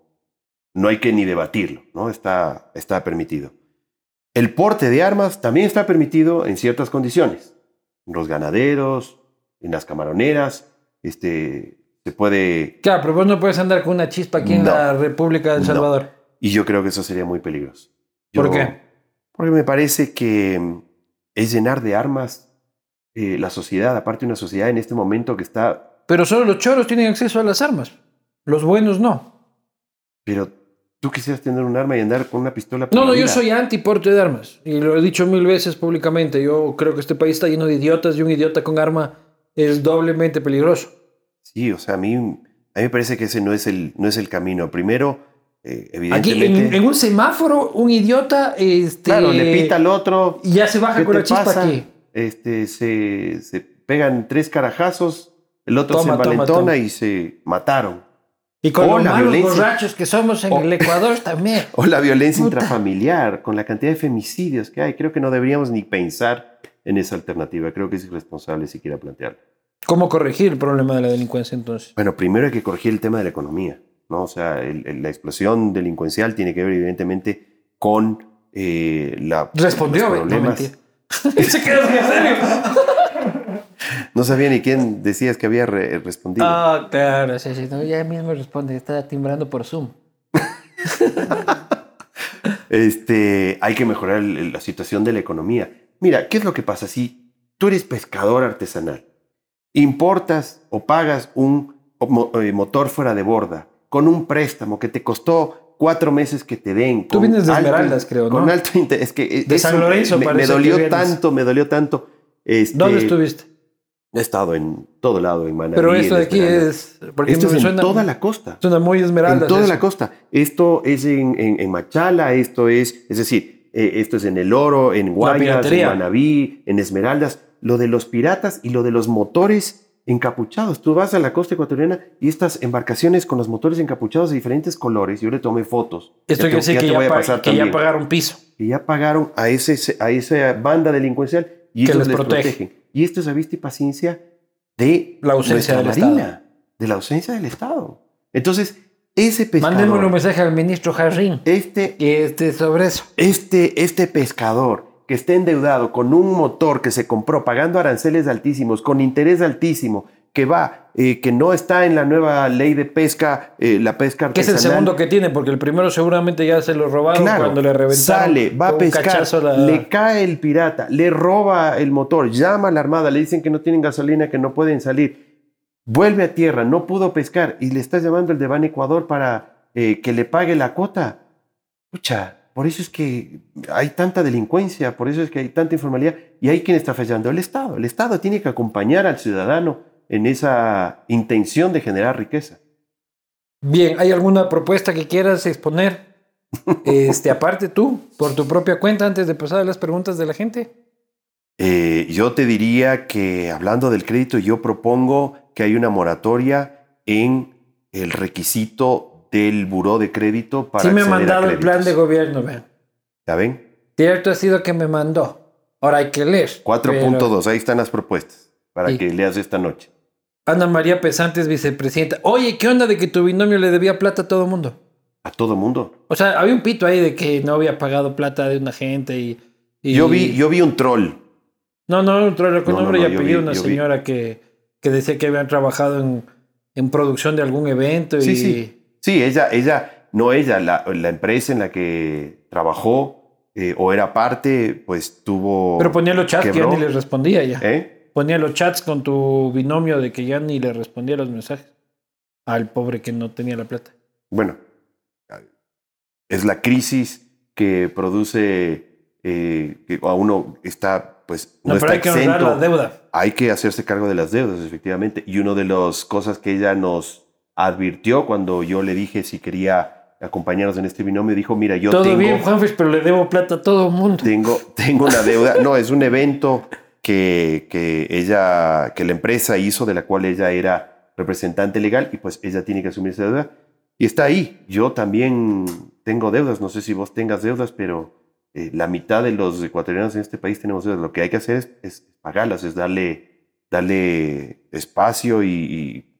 no hay que ni debatirlo, ¿no? Está, está permitido. El porte de armas también está permitido en ciertas condiciones. Los ganaderos, en las camaroneras, este, se puede... Claro, pero vos no puedes andar con una chispa aquí en la República del No. Salvador. Y yo creo que eso sería muy peligroso. ¿Por qué? Porque me parece que mm, es llenar de armas eh, la sociedad, aparte una sociedad en este momento que está Pero solo los choros tienen acceso a las armas. Los buenos no. Pero tú quisieras tener un arma y andar con una pistola. No, no, yo soy anti porte de armas. Y lo he dicho mil veces públicamente. Yo creo que este país está lleno de idiotas y un idiota con arma es doblemente peligroso. Sí, o sea, a mí, a mí me parece que ese no es el, no es el camino. Primero, eh, Aquí evidentemente. en, en un semáforo, un idiota este, claro, le pita al otro. y ya se baja ¿Qué con la chispa pasa? aquí. Este, se, se pegan tres carajazos, el otro Toma, se envalentona y se mataron. Y con O los malos violencia. borrachos que somos en O- el Ecuador también. O la violencia Puta. intrafamiliar, con la cantidad de femicidios que hay. Creo que no deberíamos ni pensar en esa alternativa. Creo que es irresponsable siquiera plantearlo. ¿Cómo corregir el problema de la delincuencia entonces? Bueno, primero hay que corregir el tema de la economía, ¿no? O sea, el- el- la explosión delincuencial tiene que ver evidentemente con eh, la, Respondió, los. No, problemas. mentira. Se quedó en serio. No sabía ni quién decías que había re- respondido. Ah, claro, sí, sí. No, ya mismo responde. Está timbrando por Zoom. Este, hay que mejorar la situación de la economía. Mira, ¿qué es lo que pasa? Si tú eres pescador artesanal, importas o pagas un eh, motor fuera de borda con un préstamo que te costó cuatro meses que te den. Tú vienes de alto- Esmeraldas, creo, ¿no? Con alto interés. Es que eh, De San Lorenzo me, me parece que dolió tanto, me dolió tanto. Este, ¿Dónde estuviste? He estado en todo lado, en Manaví. Pero esto de aquí es. Porque Esto es me en suena, toda la costa. suena muy esmeralda. En toda la costa. Esto es en, en- en Machala, esto es, es decir, eh, esto es en El Oro, en Guayas, en. Manabí, en Esmeraldas. Lo de los piratas y lo de los motores encapuchados. Tú vas a la costa ecuatoriana y estas embarcaciones con los motores encapuchados de diferentes colores, yo le tomé fotos. Esto quiere decir que, ya, voy a pa- pasar que ya pagaron piso. Que ya pagaron a, ese, a esa banda delincuencial y Que les les protege. protegen. Y esto es a vista y paciencia de La ausencia del marina, Estado. de la ausencia del Estado. Entonces, ese pescador, Mandémosle un mensaje al ministro Jarrín. este, Este, sobre eso. este, este pescador que esté endeudado con un motor que se compró pagando aranceles altísimos, con interés altísimo, que va, eh, que no está en la nueva ley de pesca, eh, la pesca Que es el segundo que tiene, porque el primero seguramente ya se lo robaron Claro, cuando le reventaron. Sale, va a pescar, la- le cae el pirata, le roba el motor, llama a la armada, le dicen que no tienen gasolina, que no pueden salir. Vuelve a tierra, no pudo pescar y le está llamando el de Ban Ecuador para eh, que le pague la cuota. Pucha, por eso es que hay tanta delincuencia, por eso es que hay tanta informalidad y hay quien está fallando, el Estado. El Estado tiene que acompañar al ciudadano en esa intención de generar riqueza. Bien, ¿hay alguna propuesta que quieras exponer? Este, aparte tú, por tu propia cuenta, antes de pasar a las preguntas de la gente. Eh, yo te diría que hablando del crédito, yo propongo que hay una moratoria en el requisito del buró de crédito para Sí me ha mandado el plan de gobierno, vean. ¿Ya ven? Cierto ha sido que me mandó. Ahora hay que leer. 4.2, ahí están las propuestas para Sí. que leas esta noche. Ana María Pesantes, vicepresidenta. Oye, ¿qué onda de que tu binomio le debía plata a todo mundo? A todo mundo. O sea, había un pito ahí de que no había pagado plata de una gente y... y- Yo, vi, yo vi un troll. No, no, un troll con No, no, nombre no, y yo apellido, vi- una vi. señora que, que decía que habían trabajado en, en producción de algún evento Sí, y... sí. Sí, ella, ella, no ella, la, la empresa en la que trabajó eh, o era parte, pues tuvo... Pero ponía los chats que ya ni le respondía ya. ¿Eh? Ponía los chats con tu binomio de que ya ni le respondía los mensajes. Al pobre que no tenía la plata. Bueno, es la crisis que produce eh, que a uno está, pues, no, No, pero está hay que honrar la deuda. Hay que hacerse cargo de las deudas, efectivamente. Y una de las cosas que ella nos advirtió cuando yo le dije si quería acompañarnos en este binomio, dijo, mira, yo Todo tengo, bien, Juanfis, pero le debo plata a todo el mundo. tengo, tengo una deuda. No, es un evento que, que ella, que la empresa hizo, de la cual ella era representante legal, y pues ella tiene que asumir esa deuda. Y está ahí. Yo también tengo deudas. No sé si vos tengas deudas, pero eh, la mitad de los ecuatorianos en este país tenemos deudas. Lo que hay que hacer es, es pagarlas, es darle, darle espacio y, y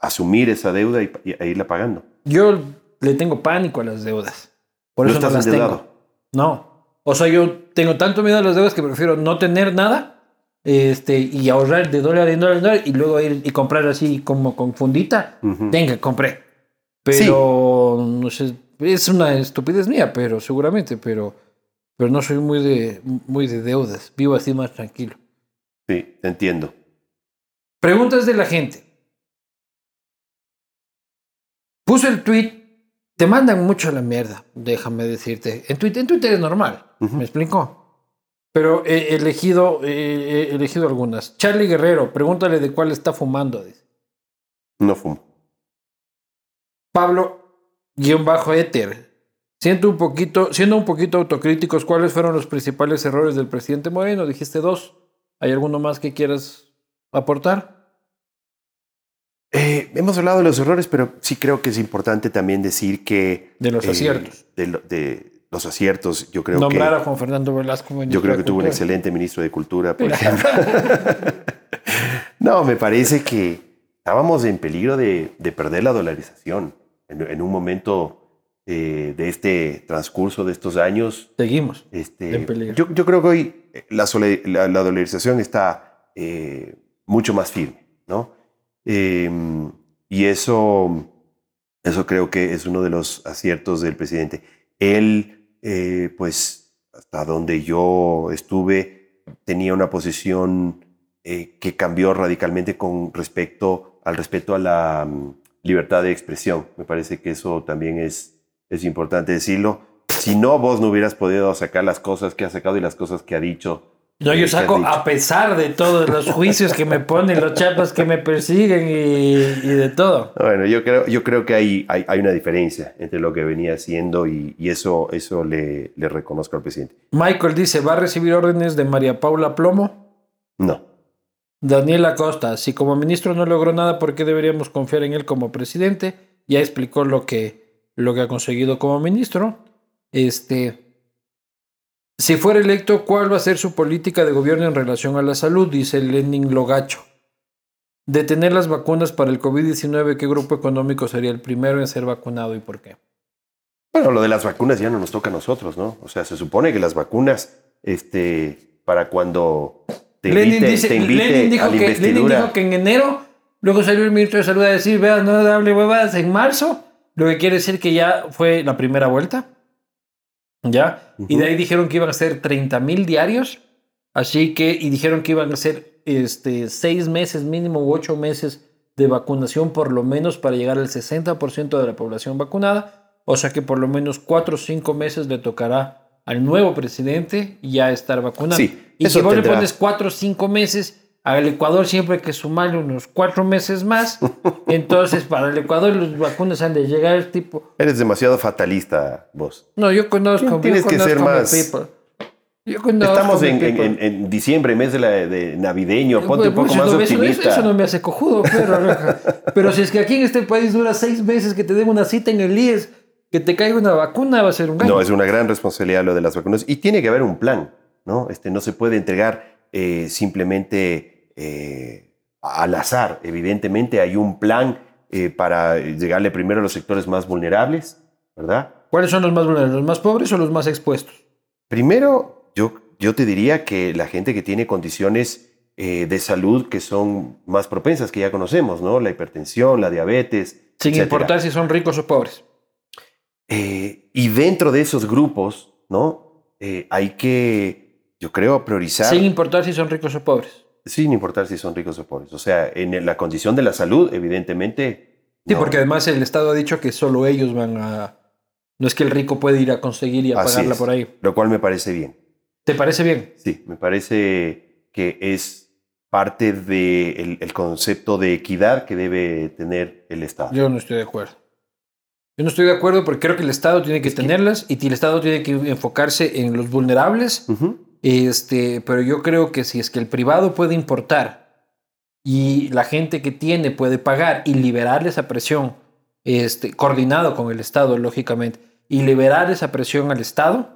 asumir esa deuda y, y- e irla pagando. Yo le tengo pánico a las deudas. Por ¿No eso no estás las endeudado? tengo. No. O sea, yo tengo tanto miedo a las deudas que prefiero no tener nada este, y ahorrar de dólar en dólar en dólar y luego ir y comprar así como con fundita. Ujú. Venga, compré. Pero, no sé, es una estupidez mía, pero seguramente, pero, pero no soy muy de, muy de deudas. Vivo así más tranquilo. Sí, te entiendo. Preguntas de la gente. Puse el tweet. Te mandan mucho a la mierda, déjame decirte. En Twitter, en Twitter es normal. ¿me explico? Pero he elegido, he elegido algunas. Charlie Guerrero, pregúntale de cuál está fumando. dice. No fumo. Pablo, guion bajo éter. Siento un poquito, siendo un poquito autocríticos, ¿cuáles fueron los principales errores del presidente Moreno? Dijiste dos. ¿Hay alguno más que quieras aportar? Eh, hemos hablado de los errores, pero sí creo que es importante también decir que... De los eh, aciertos. De, lo- de los aciertos, yo creo Nombrar que... a Juan Fernando Velasco. ministro Yo creo que tuvo un excelente ministro de Cultura, por ejemplo. no, me parece que estábamos en peligro de, de perder la dolarización. En, en un momento eh, de este transcurso de estos años, Seguimos. este, En peligro. yo, yo creo que hoy la, la- la dolarización está eh, mucho más firme, ¿no? Eh, y eso, eso creo que es uno de los aciertos del presidente. Él, eh, pues, hasta donde yo estuve, tenía una posición eh, que cambió radicalmente con respecto al respeto a la mm, libertad de expresión. Me parece que eso también es, es importante decirlo. Si no, vos no hubieras podido sacar las cosas que ha sacado y las cosas que ha dicho. No, eh, yo que saco a pesar de todos los juicios que me ponen, los chapas que me persiguen y, y de todo. Bueno, yo creo, yo creo que hay, hay, hay una diferencia entre lo que venía haciendo y, y eso, eso le, le reconozco al presidente. Michael dice, ¿va a recibir órdenes de María Paula Plomo? No. Daniel Acosta, si como ministro no logró nada, ¿por qué deberíamos confiar en él como presidente? Ya explicó lo que, lo que ha conseguido como ministro. Este, si fuera electo, ¿cuál va a ser su política de gobierno en relación a la salud? Dice Lenin Logacho. Detener las vacunas para el COVID-19, ¿qué grupo económico sería el primero en ser vacunado y por qué? Bueno, lo de las vacunas ya no nos toca a nosotros, ¿no? O sea, se supone que las vacunas, este, para cuando te invite, Lenin, dice- te invite Lenin dijo a la que, Lenin dijo que en enero Luego salió el ministro de Salud a decir, vean, no hable huevadas en marzo, lo que quiere decir que ya fue la primera vuelta. ¿Ya? Y de ahí dijeron que iban a ser 30 mil diarios. Así que, y dijeron que iban a ser este, seis meses mínimo u ocho meses de vacunación por lo menos para llegar al 60% de la población vacunada. O sea que por lo menos cuatro o cinco meses le tocará al nuevo presidente ya estar vacunado. Sí, y si vos le pones cuatro o cinco meses, al Ecuador siempre hay que sumarle unos cuatro meses más. Entonces, para el Ecuador los vacunas han de llegar tipo... Eres demasiado fatalista vos. No, yo conozco... Tienes yo que ser más... Yo Estamos en, en- en diciembre, mes de, la- de navideño. Ponte un Pues, poco eso más no- eso- optimista. Eso, no me hace cojudo, pero, pero si es que aquí en este país dura seis meses que te den una cita en el IES, que te caiga una vacuna, va a ser un gasto. No, es una gran responsabilidad lo de las vacunas. Y tiene que haber un plan, ¿no? Este, no se puede entregar eh, simplemente eh, al azar. Evidentemente hay un plan eh, para llegarle primero a los sectores más vulnerables, ¿verdad? ¿Cuáles son los más vulnerables? ¿Los más pobres o los más expuestos? Primero, yo, yo te diría que la gente que tiene condiciones eh, de salud que son más propensas, que ya conocemos, ¿no? La hipertensión, la diabetes. Sin etcétera. importar si son ricos o pobres. Eh, y dentro de esos grupos, ¿no? Eh, hay que, yo creo, priorizar Sin importar si son ricos o pobres. Sin importar si son ricos o pobres. O sea, en la condición de la salud, evidentemente. Sí, no. porque además el Estado ha dicho que solo ellos van a... No es que el rico puede ir a conseguir y a Así pagarla es, por ahí. Lo cual me parece bien. ¿Te parece bien? Sí, me parece que es parte del el concepto de equidad que debe tener el Estado. Yo no estoy de acuerdo. Yo no estoy de acuerdo porque creo que el Estado tiene que Es que- tenerlas y el Estado tiene que enfocarse en los vulnerables Ujú. Este, pero yo creo que si es que el privado puede importar y la gente que tiene puede pagar y liberar esa presión, este, coordinado con el Estado, lógicamente, y liberar esa presión al Estado,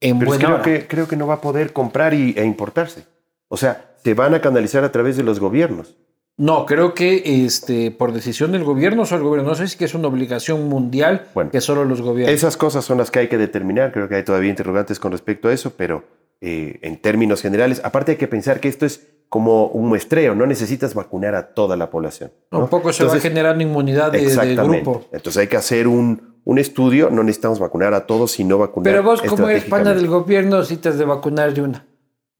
en Pero es buena creo hora. que, creo que no va a poder comprar y, e importarse. O sea, se van a canalizar a través de los gobiernos. No, creo que este, por decisión del gobierno, solo el gobierno. No sé si es una obligación mundial Bueno, que solo los gobiernos. Esas cosas son las que hay que determinar. Creo que hay todavía interrogantes con respecto a eso, pero eh, en términos generales, aparte hay que pensar que esto es como un muestreo. No necesitas vacunar a toda la población. ¿no? Tampoco se va a generar inmunidad de, grupo. Entonces hay que hacer un, un estudio. No necesitamos vacunar a todos, sino vacunar. Pero vos, como eres pana del gobierno, sí te has de vacunar de una.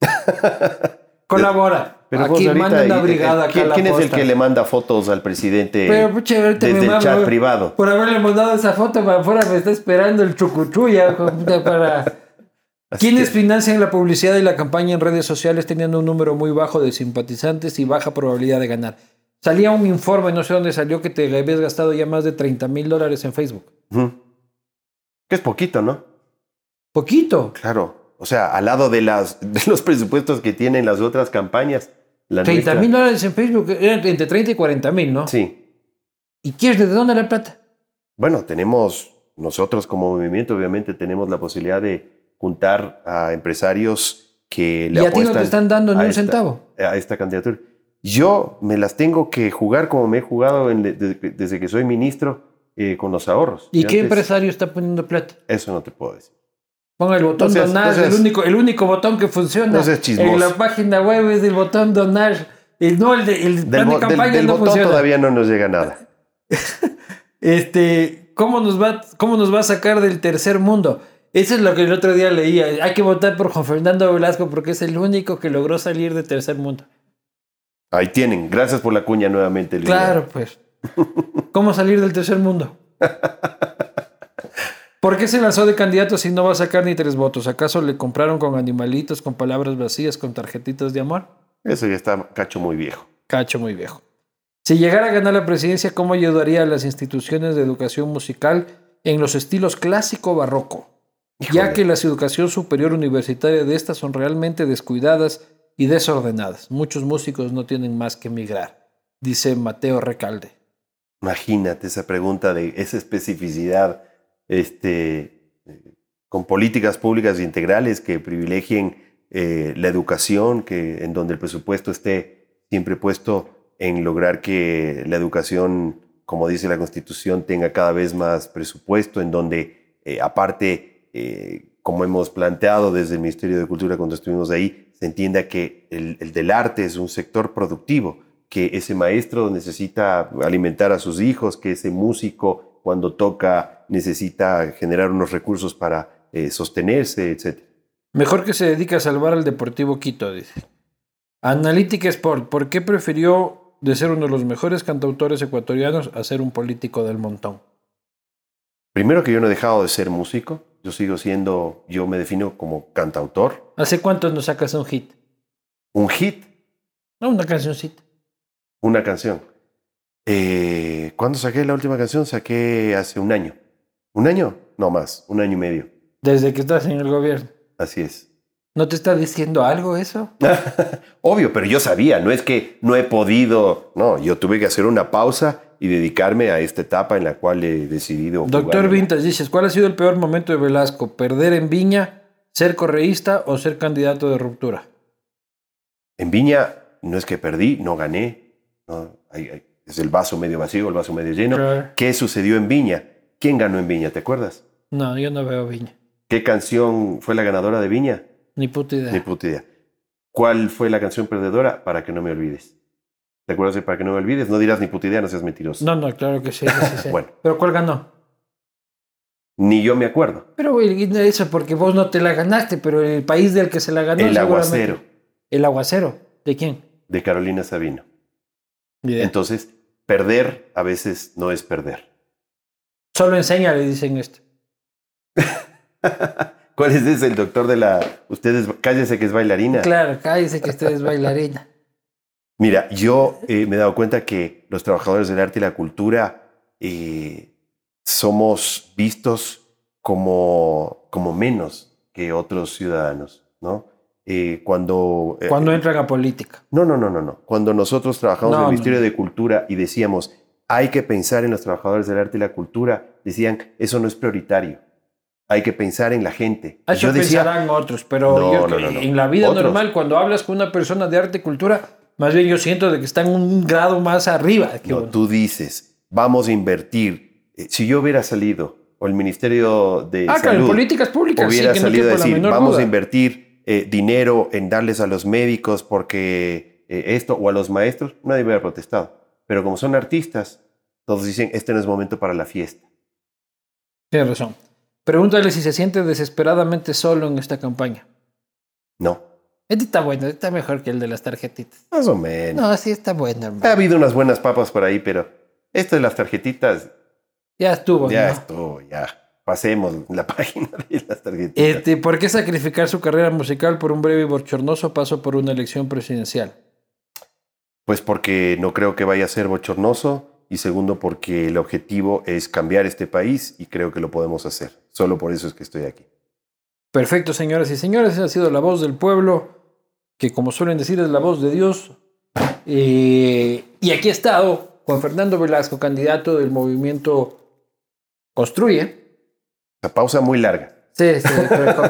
Colabora. Pero Aquí manda una eh, brigada acá ¿quién, a la quién es el que le manda fotos al presidente Pero, pucha, ahorita desde el chat güey. privado? Por haberle mandado esa foto para afuera me está esperando el chucuchuya. para... Así ¿Quiénes que- financian la publicidad y la campaña en redes sociales teniendo un número muy bajo de simpatizantes y baja probabilidad de ganar? Salía un informe, no sé dónde salió, que te habías gastado ya más de 30 mil dólares en Facebook. Que es poquito, ¿no? Poquito. Claro. O sea, al lado de, las, de los presupuestos que tienen las otras campañas. La 30 nuestra- mil dólares en Facebook, eran entre 30 y 40 mil, ¿no? Sí. ¿Y quieres de dónde la plata? Bueno, tenemos, nosotros como movimiento, obviamente, tenemos la posibilidad de juntar a empresarios que le Y a ti no apuestan te están dando ni a un esta- centavo. a esta candidatura. Yo me las tengo que jugar como me he jugado en- desde, desde que soy ministro eh, con los ahorros. ¿Y qué antes- empresario está poniendo plata? Eso no te puedo decir. Ponga el botón donar, el, único, el único botón que funciona. no seas chismoso. en la página web es el botón donar. El, no, el, de, el Del, plan bo- de del- campaña del no botón funciona. todavía no nos llega nada. Este, ¿cómo nos, va, ¿Cómo nos va a sacar del tercer mundo? Eso es lo que el otro día leía. Hay que votar por Juan Fernando Velasco porque es el único que logró salir del tercer mundo. Ahí tienen. Gracias por la cuña nuevamente. Luis. Claro, pues. ¿Cómo salir del tercer mundo? ¿Por qué se lanzó de candidato si no va a sacar ni tres votos? ¿Acaso le compraron con animalitos, con palabras vacías, con tarjetitas de amor? Eso ya está cacho muy viejo. Cacho muy viejo. Si llegara a ganar la presidencia, ¿cómo ayudaría a las instituciones de educación musical en los estilos clásico Ya que las educación superior universitaria de estas son realmente descuidadas y desordenadas. Muchos músicos no tienen más que emigrar, dice Mateo Recalde. Imagínate esa pregunta de esa especificidad este, con políticas públicas integrales que privilegien eh, la educación, que, en donde el presupuesto esté siempre puesto en lograr que la educación, como dice la Constitución, tenga cada vez más presupuesto, en donde eh, aparte, eh, como hemos planteado desde el Ministerio de Cultura cuando estuvimos ahí, se entienda que el, el del arte es un sector productivo que ese maestro necesita alimentar a sus hijos, que ese músico cuando toca necesita generar unos recursos para eh, sostenerse, etc. Mejor que se dedique a salvar al Deportivo Quito, dice. Analítica Sport, ¿por qué prefirió de ser uno de los mejores cantautores ecuatorianos a ser un político del montón? Primero que yo no he dejado de ser músico, yo sigo siendo, yo me defino como cantautor. ¿Hace cuánto nos sacas un hit? Un hit. No, una cancioncita. Una canción. Eh, ¿Cuándo saqué la última canción? Saqué hace un año. ¿Un año? No más, un año y medio. Desde que estás en el gobierno. Así es. ¿No te está diciendo algo eso? Obvio, pero yo sabía, no es que no he podido, no, yo tuve que hacer una pausa y dedicarme a esta etapa en la cual he decidido. Doctor Vintas, dices, ¿cuál ha sido el peor momento de Velasco? ¿Perder en Viña, ser correísta o ser candidato de ruptura? En Viña no es que perdí, no gané. es el vaso medio vacío, el vaso medio lleno. ¿Qué sucedió en Viña? ¿Quién ganó en Viña? ¿Te acuerdas? No, yo no veo Viña. ¿Qué canción fue la ganadora de Viña? Ni puta idea. Ni puta idea. ¿Cuál fue la canción perdedora? Para que no me olvides. ¿Te acuerdas de Para que no me olvides? No dirás ni puta idea, no seas mentiroso. No, no, claro que sí. bueno. ¿Pero cuál ganó? Ni yo me acuerdo. Pero eso porque vos no te la ganaste, pero el país del que se la ganó. El aguacero. ¿El aguacero? ¿De quién? De Carolina Sabino. Entonces, perder a veces no es perder. Solo enseña, le dicen esto. ¿Cuál es ese? El doctor de la... Ustedes, cállese que es bailarina. Claro, cállese que usted es bailarina. Mira, yo eh, me he dado cuenta que los trabajadores del arte y la cultura eh, somos vistos como, como menos que otros ciudadanos, ¿no? Eh, cuando... cuando entran a política. No, no, no, no, no. Cuando nosotros trabajamos en el Ministerio de Cultura y decíamos, hay que pensar en los trabajadores del arte y la cultura, decían, eso no es prioritario hay que pensar en la gente. Eso yo pensarán otros, pero en la vida normal, cuando hablas con una persona de arte y cultura, más bien yo siento de que están un grado más arriba. no, tú dices, vamos a invertir. Eh, si yo hubiera salido, o el Ministerio de ah, Salud políticas públicas, hubiera salido a decir, vamos a invertir eh, dinero en darles a los médicos porque eh, esto, o a los maestros, nadie hubiera protestado. Pero como son artistas, todos dicen, este no es momento para la fiesta. Tienes razón. Pregúntale si se siente desesperadamente solo en esta campaña. No. Este está bueno, está mejor que el de las tarjetitas. Más o menos. No, sí está bueno, hermano. Ha habido unas buenas papas por ahí, pero esto de las tarjetitas. Ya estuvo, Ya estuvo, ya. Pasemos la página de las tarjetitas. Este, ¿Por qué sacrificar su carrera musical por un breve y bochornoso paso por una elección presidencial? Pues porque no creo que vaya a ser bochornoso y segundo porque el objetivo es cambiar este país y creo que lo podemos hacer. Solo por eso es que estoy aquí. Perfecto, señoras y señores, esa ha sido la voz del pueblo, que como suelen decir es la voz de Dios. Eh, y aquí ha estado Juan Fernando Velasco, candidato del movimiento Construye. La pausa muy larga. Sí, sí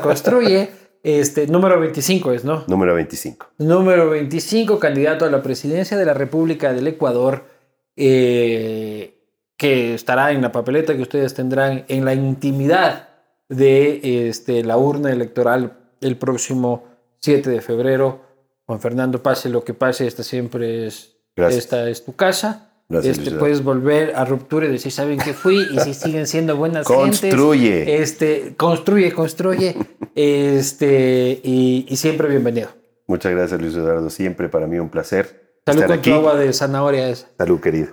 construye. Este, número 25 es, ¿no? Número 25. Número 25, candidato a la presidencia de la República del Ecuador eh, que estará en la papeleta que ustedes tendrán en la intimidad de este, la urna electoral el próximo 7 de febrero. Juan Fernando, pase lo que pase, esta siempre es, esta es tu casa. este, puedes volver a ruptura y decir, ¿saben qué fui? Y si siguen siendo buenas construye. Este, construye, construye. este, y, y, siempre bienvenido. Muchas gracias, Luis Eduardo. Siempre para mí un placer Salud con tu agua de zanahoria esa. Salud, querido.